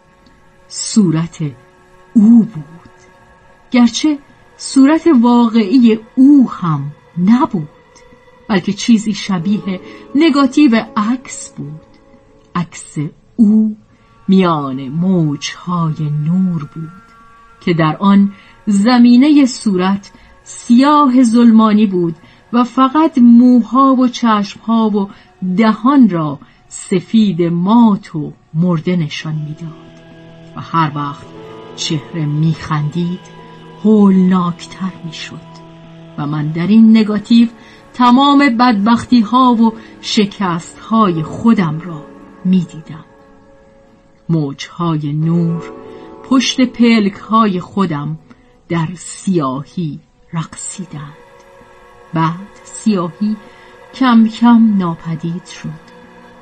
صورت او بود. گرچه صورت واقعی او هم نبود بلکه چیزی شبیه نگاتیو عکس بود. عکس او میان موجهای نور بود که در آن زمینه صورت سیاه ظلمانی بود و فقط موها و چشمها و دهان را سفید مات و مرده نشان می‌داد. و هر وقت چهره میخندید هولناکتر می‌شد. و من در این نگاتیو تمام بدبختی ها و شکست های خودم را می‌دیدم. موجهای نور پشت پلک های خودم در سیاهی رقصیدند. بعد سیاهی کم کم ناپدید شد.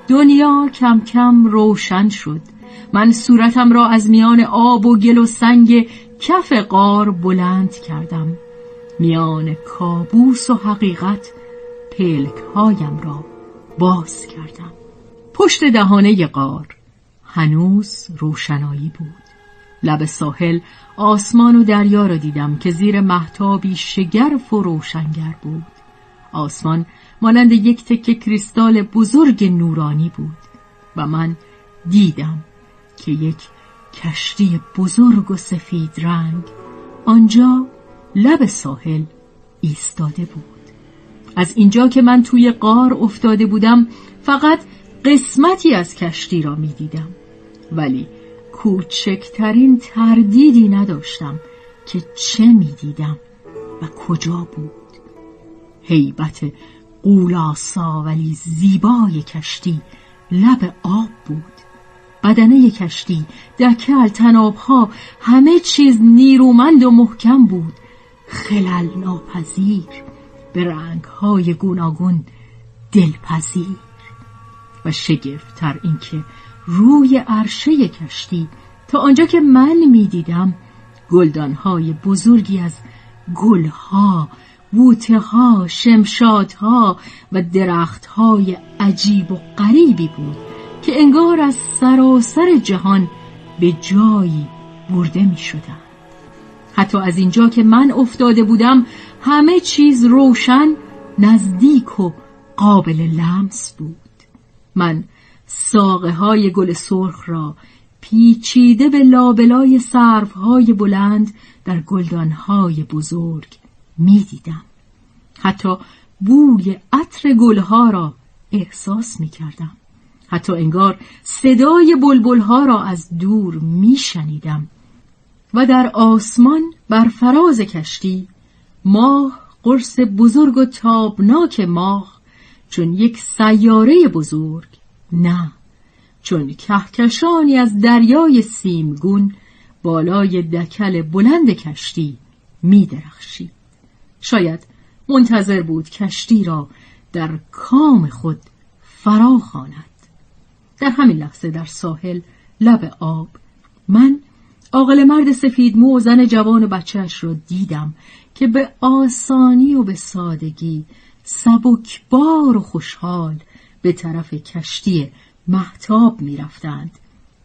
دنیا کم کم روشن شد. من صورتم را از میان آب و گل و سنگ کف قار بلند کردم. میان کابوس و حقیقت پلک هایم را باز کردم. پشت دهانه قار هنوز روشنایی بود. لب ساحل آسمان و دریا را دیدم که زیر محتابی شگرف و روشنگر بود. آسمان مانند یک تکه کریستال بزرگ نورانی بود و من دیدم که یک کشتی بزرگ و سفید رنگ آنجا لب ساحل ایستاده بود. از اینجا که من توی قار افتاده بودم فقط قسمتی از کشتی را می دیدم ولی کوچکترین تردیدی نداشتم که چه می‌دیدم و کجا بود. هیبت قولاسا ولی زیبای کشتی لب آب بود. بدنه کشتی دکل تنابها همه چیز نیرومند و محکم بود. خلل ناپذیر به رنگهای گوناگون دلپذیر. و شگفتتر اینکه روی عرشه کشتی تا آنجا که من می‌دیدم گلدانهای بزرگی از گلها بوته ها شمشادها و درختهای عجیب و غریبی بود که انگار از سراسر جهان به جایی برده می شدن. حتی از اینجا که من افتاده بودم همه چیز روشن نزدیک و قابل لمس بود من ساقه های گل سرخ را پیچیده به لابلای های بلند در های بزرگ می دیدم. حتی بوی عطر گلها را احساس می کردم. حتی انگار صدای بلبلها را از دور می شنیدم. و در آسمان بر فراز کشتی ماه قرص بزرگ و تابناک ماه چون یک سیاره بزرگ نه چون کهکشانی از دریای سیمگون بالای دکل بلند کشتی می درخشید. شاید منتظر بود کشتی را در کام خود فرا خواند. در همین لحظه در ساحل لب آب من عاقل مرد سفید مو و زن جوان و بچهش را دیدم که به آسانی و به سادگی سبکبار و خوشحال به طرف کشتی محتاب می رفتند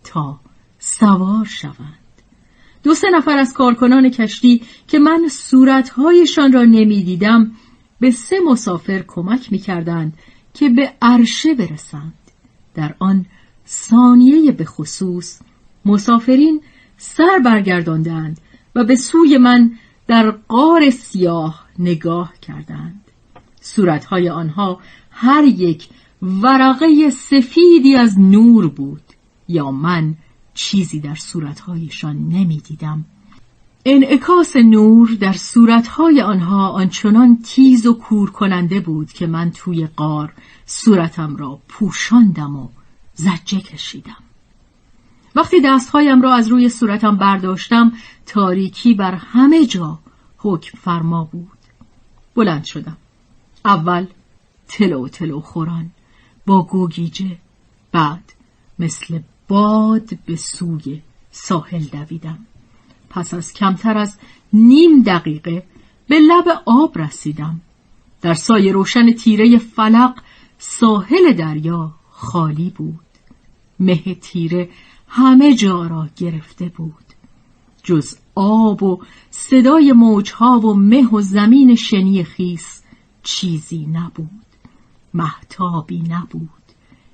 تا سوار شوند. دو سه نفر از کارکنان کشتی که من صورتهایشان را نمی‌دیدم به سه مسافر کمک می‌کردند که به عرشه برسند. در آن ثانیه به خصوص مسافرین سر برگرداندند و به سوی من در قار سیاه نگاه کردند. صورتهای آنها هر یک ورقه سفیدی از نور بود یا من چیزی در صورتهایشان نمی‌دیدم. انعکاس نور در صورتهای آنها آنچنان تیز و کور کننده بود که من توی قار صورتم را پوشاندم و زجه کشیدم. وقتی دستهایم را از روی صورتم برداشتم تاریکی بر همه جا حکم فرما بود. بلند شدم. اول تلو تلو خوران با گوگیجه. بعد مثل باد به سوی ساحل دویدم. پس از کمتر از نیم دقیقه به لب آب رسیدم. در سایه روشن تیره فلق ساحل دریا خالی بود. مه تیره همه جا را گرفته بود. جز آب و صدای موجها و مه و زمین شنی خیس چیزی نبود. محتابی نبود.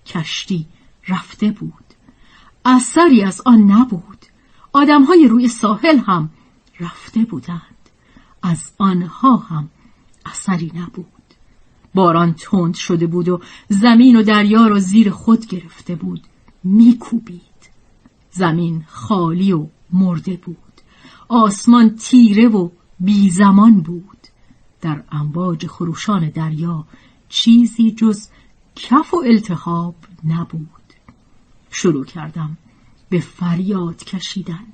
کشتی رفته بود. اثری از آن نبود. آدمهای روی ساحل هم رفته بودند. از آنها هم اثری نبود. باران تند شده بود و زمین و دریا را زیر خود گرفته بود. میکوبید. زمین خالی و مرده بود. آسمان تیره و بی زمان بود. در امواج خروشان دریا چیزی جز کف و التحاب نبود. شروع کردم به فریاد کشیدن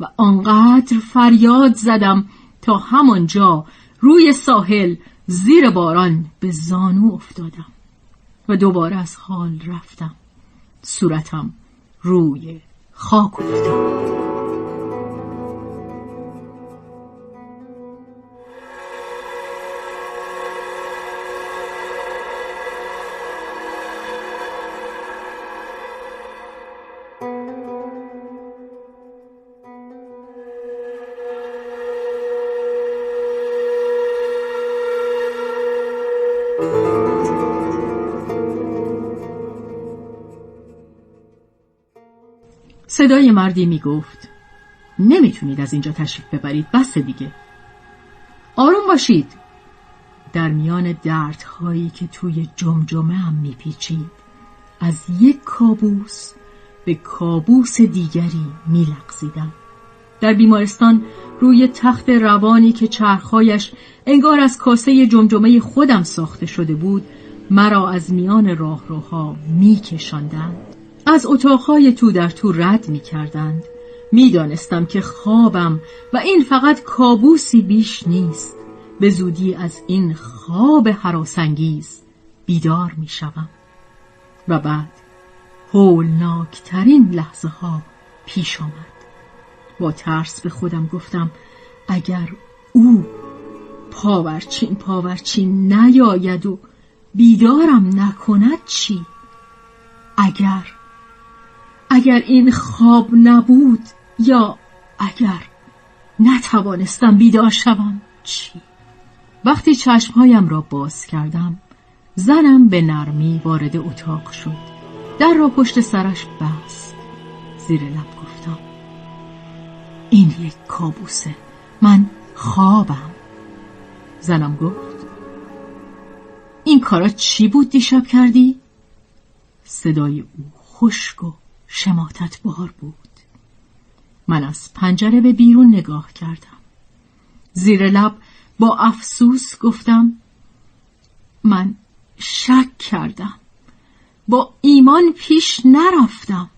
و آنقدر فریاد زدم تا همانجا روی ساحل زیر باران به زانو افتادم و دوباره از حال رفتم. صورتم روی خاک افتاد. صدای مردی می گفت نمی‌تونید از اینجا تشریف ببرید بس دیگه. آروم باشید. در میان دردهایی که توی جمجمه هم میپیچید از یک کابوس به کابوس دیگری میلغزیدم. در بیمارستان روی تخت روانی که چرخهایش انگار از کاسه جمجمه خودم ساخته شده بود مرا از میان راهروها میکشاندند. از اتاقهای تو در تو رد می کردند. می دانستم که خوابم و این فقط کابوسی بیش نیست. به زودی از این خواب حراسنگیز بیدار می شوم. و بعد هولناکترین لحظه ها پیش آمد. با ترس به خودم گفتم اگر او پاورچین پاورچین نیاید و بیدارم نکند چی؟ اگر اگر این خواب نبود یا اگر نتوانستم بیدار شوم چی؟ وقتی چشمهایم را باز کردم زنم به نرمی وارد اتاق شد در را پشت سرش بست زیر لب گفتم این یک کابوسه من خوابم زنم گفت این کارا چی بود دیشب کردی؟ صدای او خشک و شماتت بار بود. من از پنجره به بیرون نگاه کردم. زیر لب با افسوس گفتم من شک کردم. با ایمان پیش نرفتم.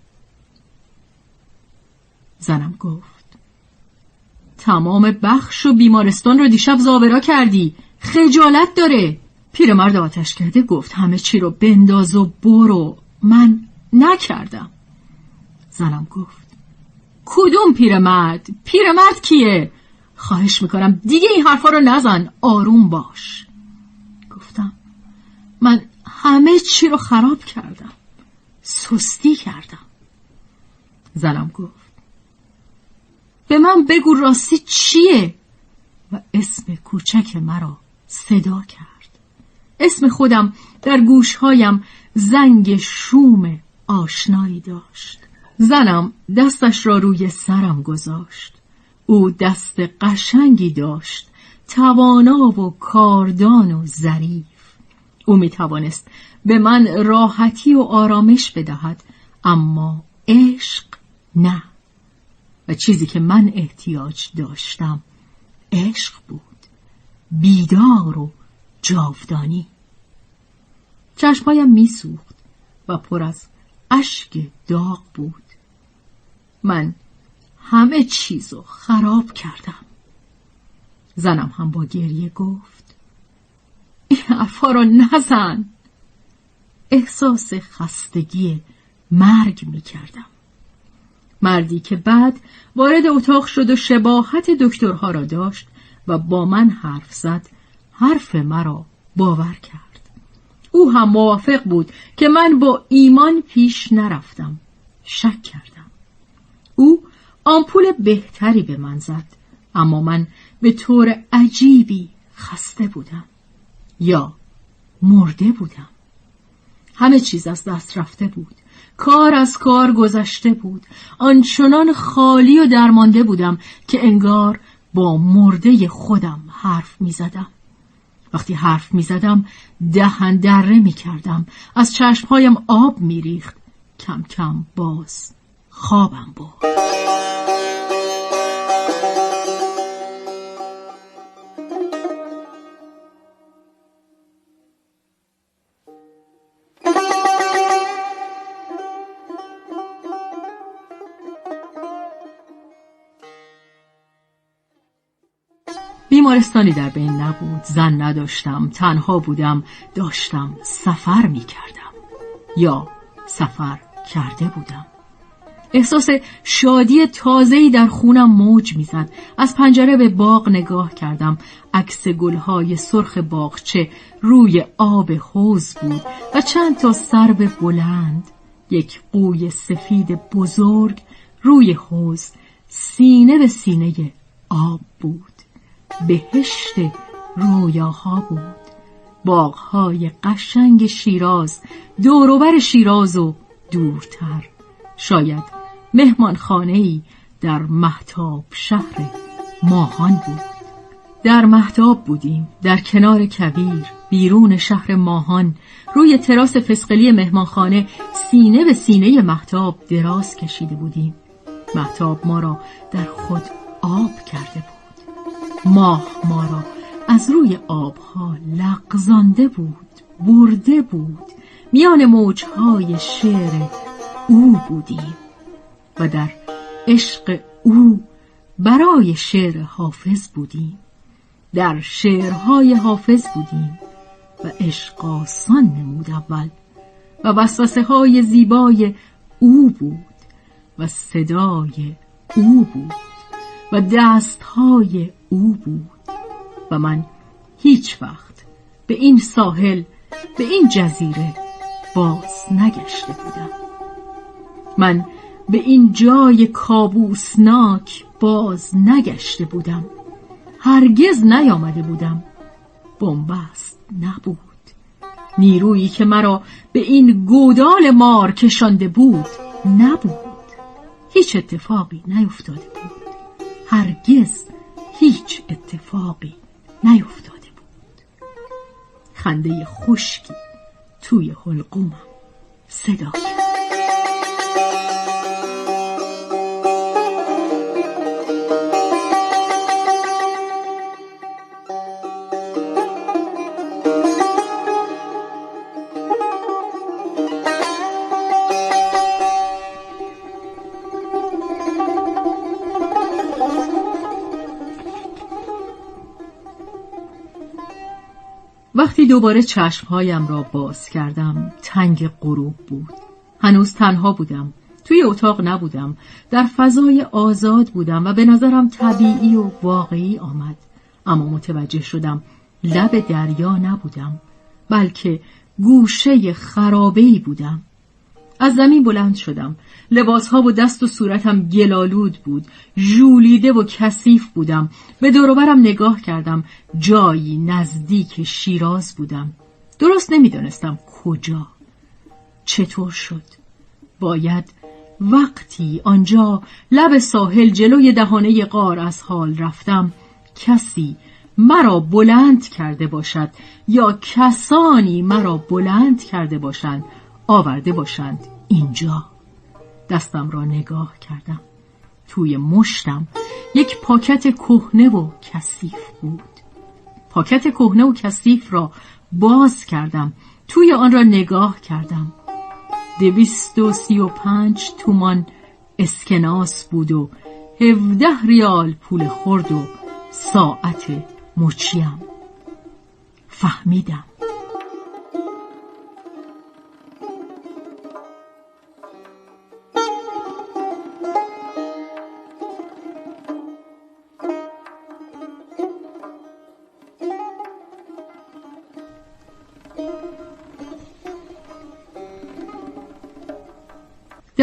زنم گفت تمام بخش و بیمارستان رو دیشب زابرا کردی. خجالت داره. پیرمرد آتش کرده گفت همه چی رو بنداز و برو. من نکردم. زنم گفت. کدوم پیرمرد؟ پیرمرد کیه؟ خواهش می‌کنم دیگه این حرفا رو نزن. آروم باش. گفتم من همه چی رو خراب کردم. سستی کردم. زنم گفت به من بگو راستی چیه؟ و اسم کوچک مرا صدا کرد. اسم خودم در گوشهایم زنگ شوم آشنایی داشت. زنم دستش را روی سرم گذاشت. او دست قشنگی داشت توانا و کاردان و ظریف. او می توانست به من راحتی و آرامش بدهد اما عشق نه. و چیزی که من احتیاج داشتم عشق بود بیدار و جاودانی. چشمایم میسوخت و پر از اشک داغ بود. من همه چیزو خراب کردم. زنم هم با گریه گفت این حرفا رو نزن. احساس خستگی مرگ می کردم. مردی که بعد وارد اتاق شد و شباهت دکترها را داشت و با من حرف زد حرف مرا باور کرد. او هم موافق بود که من با ایمان پیش نرفتم. شک کردم. او آمپول بهتری به من زد اما من به طور عجیبی خسته بودم یا مرده بودم همه چیز از دست رفته بود کار از کار گذشته بود آنچنان خالی و درمانده بودم که انگار با مرده خودم حرف می زدم. وقتی حرف می زدم دهن دره می کردم از چشمهایم آب می ریخت کم کم باز خوابم بود. بیمارستانی در بین نبود. زن نداشتم تنها بودم. داشتم سفر می کردم یا سفر کرده بودم. احساس شادی تازه‌ای در خونم موج می‌زد. از پنجره به باغ نگاه کردم. عکس گلهای سرخ باغچه روی آب حوز بود و چند تا سرب بلند یک قوی سفید بزرگ روی حوز سینه به سینه آب بود. بهشت رویاها بود. باغهای قشنگ شیراز دوروبر شیراز و دورتر. شاید مهمانخانه در محتاب شهر ماهان بود. در محتاب بودیم در کنار کبیر بیرون شهر ماهان روی تراس فسقلی مهمانخانه سینه به سینه محتاب دراز کشیده بودیم. محتاب ما را در خود آب کرده بود. ماه ما را از روی آبها لغزانده بود برده بود. میان موجهای شعر او بودیم. و در عشق او برای شعر حافظ بودیم. در شعرهای حافظ بودیم و عشق آسان نمود اول و وسوسه های زیبای او بود و صدای او بود و دستهای او بود. و من هیچ وقت به این ساحل به این جزیره باز نگشته بودم. من به این جای کابوسناک باز نگشته بودم. هرگز نیامده بودم. بنبست نبود. نیرویی که مرا به این گودال مار کشانده بود نبود. هیچ اتفاقی نیفتاده بود. هرگز هیچ اتفاقی نیفتاده بود. خنده خشکی توی حلقومم صدا کرد. دوباره چشمهایم را باز کردم. تنگ غروب بود. هنوز تنها بودم. توی اتاق نبودم. در فضای آزاد بودم و به نظرم طبیعی و واقعی آمد. اما متوجه شدم لب دریا نبودم بلکه گوشه خرابهی بودم. از زمین بلند شدم. لباسها و دست و صورتم گلالود بود. ژولیده و کثیف بودم. به دوروبرم نگاه کردم. جایی نزدیک شیراز بودم. درست نمی‌دانستم کجا. چطور شد؟ باید وقتی آنجا لب ساحل جلوی دهانه غار از حال رفتم کسی مرا بلند کرده باشد یا کسانی مرا بلند کرده باشند؟ آورده باشند. اینجا. دستم را نگاه کردم. توی مشتم یک پاکت کهنه و کثیف بود. پاکت کهنه و کثیف را باز کردم. توی آن را نگاه کردم. دویست و سی و پنج تومان اسکناس بود و هفده ریال پول خورد و ساعت مچیم فهمیدم.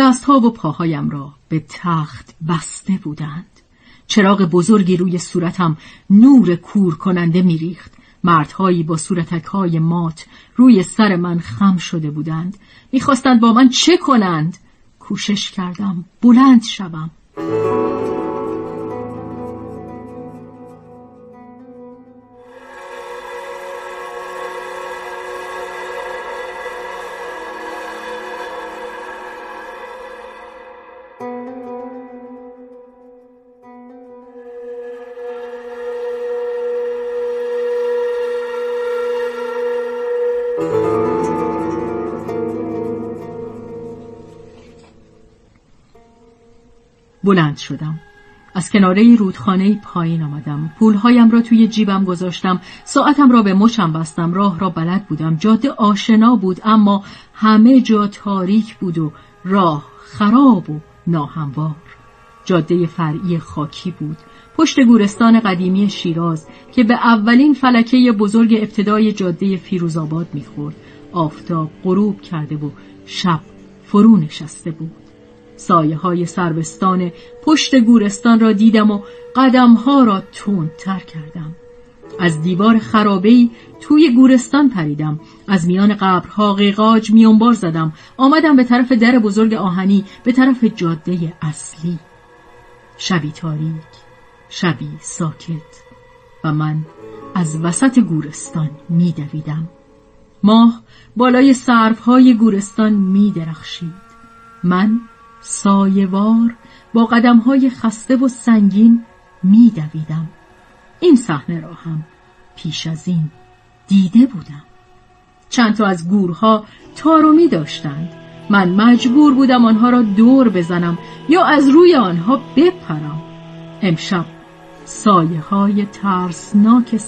دستها و پاهایم را به تخت بسته بودند. چراغ بزرگی روی صورتم نور کور کننده میریخت. مردهایی با صورتک های مات روی سر من خم شده بودند. می‌خواستند با من چه کنند؟ کوشش کردم بلند شوم. بلند شدم. از کناره رودخانه پایین آمدم. پولهایم را توی جیبم گذاشتم. ساعتم را به مچم بستم. راه را بلد بودم. جاده آشنا بود اما همه جا تاریک بود و راه خراب و ناهموار. جاده فرعی خاکی بود. پشت گورستان قدیمی شیراز که به اولین فلکه بزرگ ابتدای جاده فیروزآباد می‌خورد. آفتاب غروب کرده و شب فرو نشسته بود. سایه های سربستان پشت گورستان را دیدم و قدمها را تر کردم. از دیوار خرابهی توی گورستان پریدم. از میان قبرها قیقاج میانبار زدم. آمدم به طرف در بزرگ آهنی به طرف جاده اصلی. شبی تاریک شبی ساکت و من از وسط گورستان میدویدم. ماه بالای سرفهای گورستان میدرخشید. من سایوار با قدمهای خسته و سنگین میدویدم. این صحنه را هم پیش از این دیده بودم. چند تا از گورها تارومی داشتند. من مجبور بودم آنها را دور بزنم یا از روی آنها بپرم. امشب سایه های ترسناک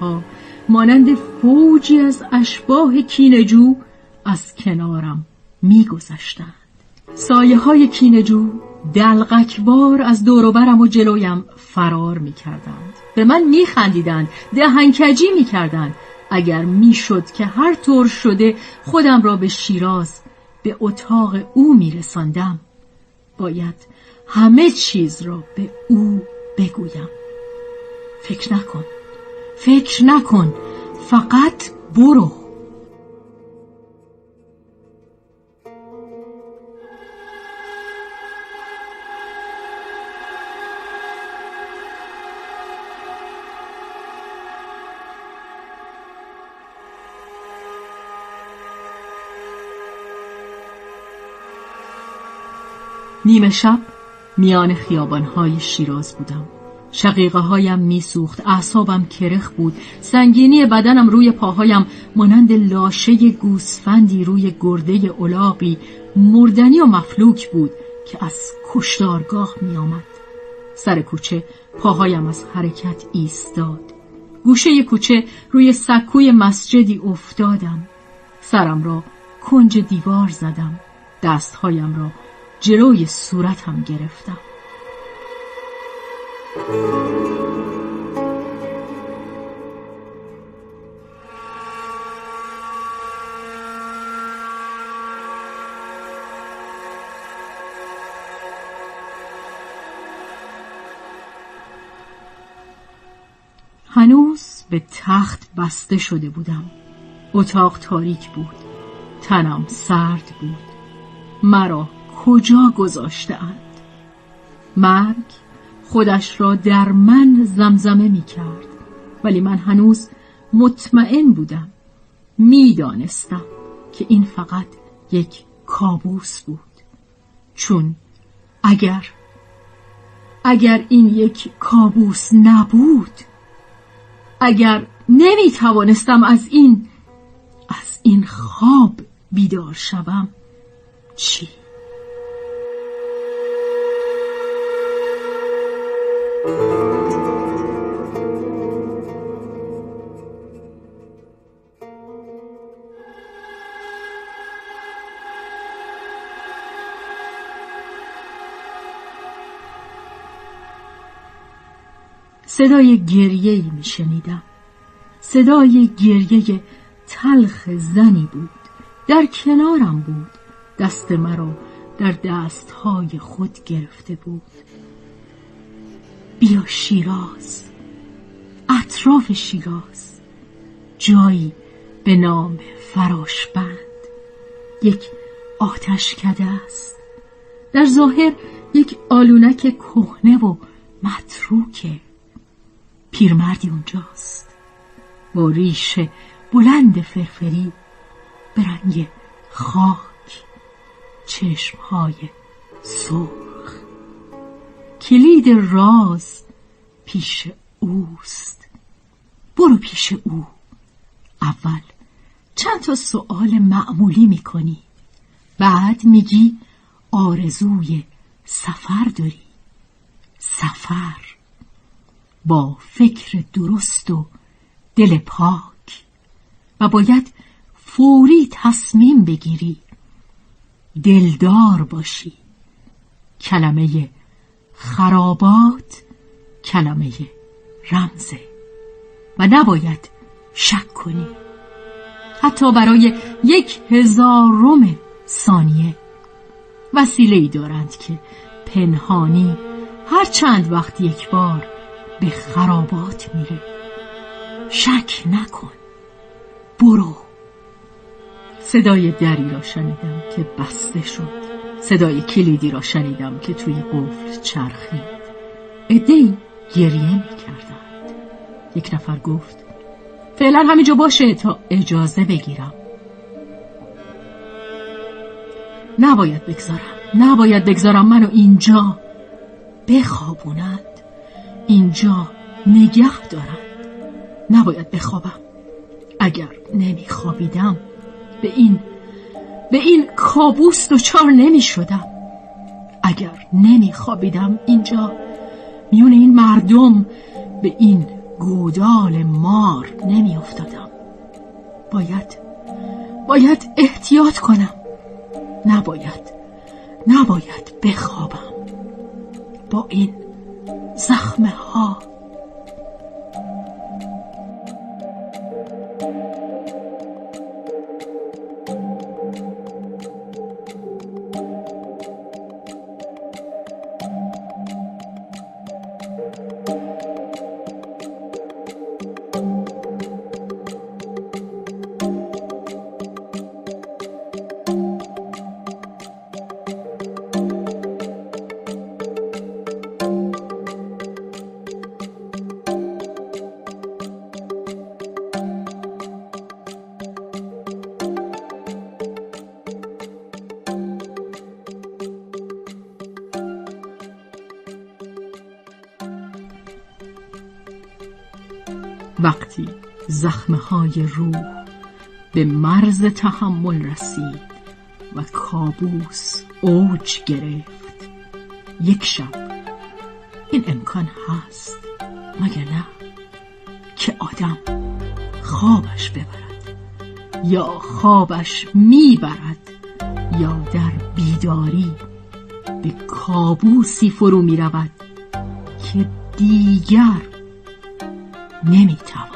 ها مانند فوجی از اشباه کینجو از کنارم میگذشتند. سایه های کینجو دلغکبار از دوروبرم و جلویم فرار می کردند. به من می خندیدند دهنکجی می کردند. اگر می شد که هر طور شده خودم را به شیراز به اتاق او می رساندم. باید همه چیز را به او بگویم فکر نکن فکر نکن فقط برو نیمه شب میان خیابانهای شیراز بودم. شقیقه هایم میسوخت اعصابم کرخ بود. سنگینی بدنم روی پاهایم مانند لاشه گوسفندی روی گرده اولاقی مردنی و مفلوک بود که از کشتارگاه میآمد. سر کوچه پاهایم از حرکت ایستاد. گوشه کوچه روی سکوی مسجدی افتادم. سرم را کنج دیوار زدم. دستهایم را جلوی صورتم گرفتم. هنوز به تخت بسته شده بودم. اتاق تاریک بود. تنم سرد بود. مرا کجا گذاشته اند مرگ خودش را در من زمزمه می کرد ولی من هنوز مطمئن بودم. می‌دانستم که این فقط یک کابوس بود. چون اگر اگر این یک کابوس نبود اگر نمی توانستم از این از این خواب بیدار شوم چی؟ صدای گریه ای می شنیدم صدای گریه تلخ زنی بود. در کنارم بود. دست مرا در دستهای خود گرفته بود. بیا شیراز اطراف شیراز. جایی به نام فراشبند. یک آتش کده است. در ظاهر یک آلونک کهنه و متروکه. پیرمردی اونجاست. با ریش بلند فرفری به رنگ خاک چشمهای سرخ کلید راز پیش اوست. برو پیش او. اول چند تا سؤال معمولی می‌کنی. بعد میگی آرزوی سفر داری. سفر با فکر درست و دل پاک. و باید فوری تصمیم بگیری. دلدار باشی. کلمه خرابات کلمه رمزه و نباید شک کنی. حتی برای یک هزارم ثانیه وسیله ای دارند که پنهانی هر چند وقت یک بار به خرابات میره. شک نکن. برو. صدای دری را شنیدم که بسته شد. صدای کلیدی را شنیدم که توی قفل چرخید. ادهی گریه می‌کردند. یک نفر گفت فعلا همینجا باشه تا اجازه بگیرم. نباید بگذارم نباید بگذارم منو اینجا بخوابونند. اینجا نگه دارند. نباید بخوابم. اگر نمیخوابیدم به این به این کابوس دچار نمی شدم. اگر نمی خوابیدم اینجا میون این مردم به این گودال مار نمی افتادم. باید باید احتیاط کنم. نباید نباید بخوابم. با این زخمه ها زخمه های روح به مرز تحمل رسید و کابوس اوج گرفت. یک شب. این امکان هست مگه نه؟ که آدم خوابش ببرد یا خوابش می‌برد یا در بیداری به کابوسی فرو می رود که دیگر نمی‌تواند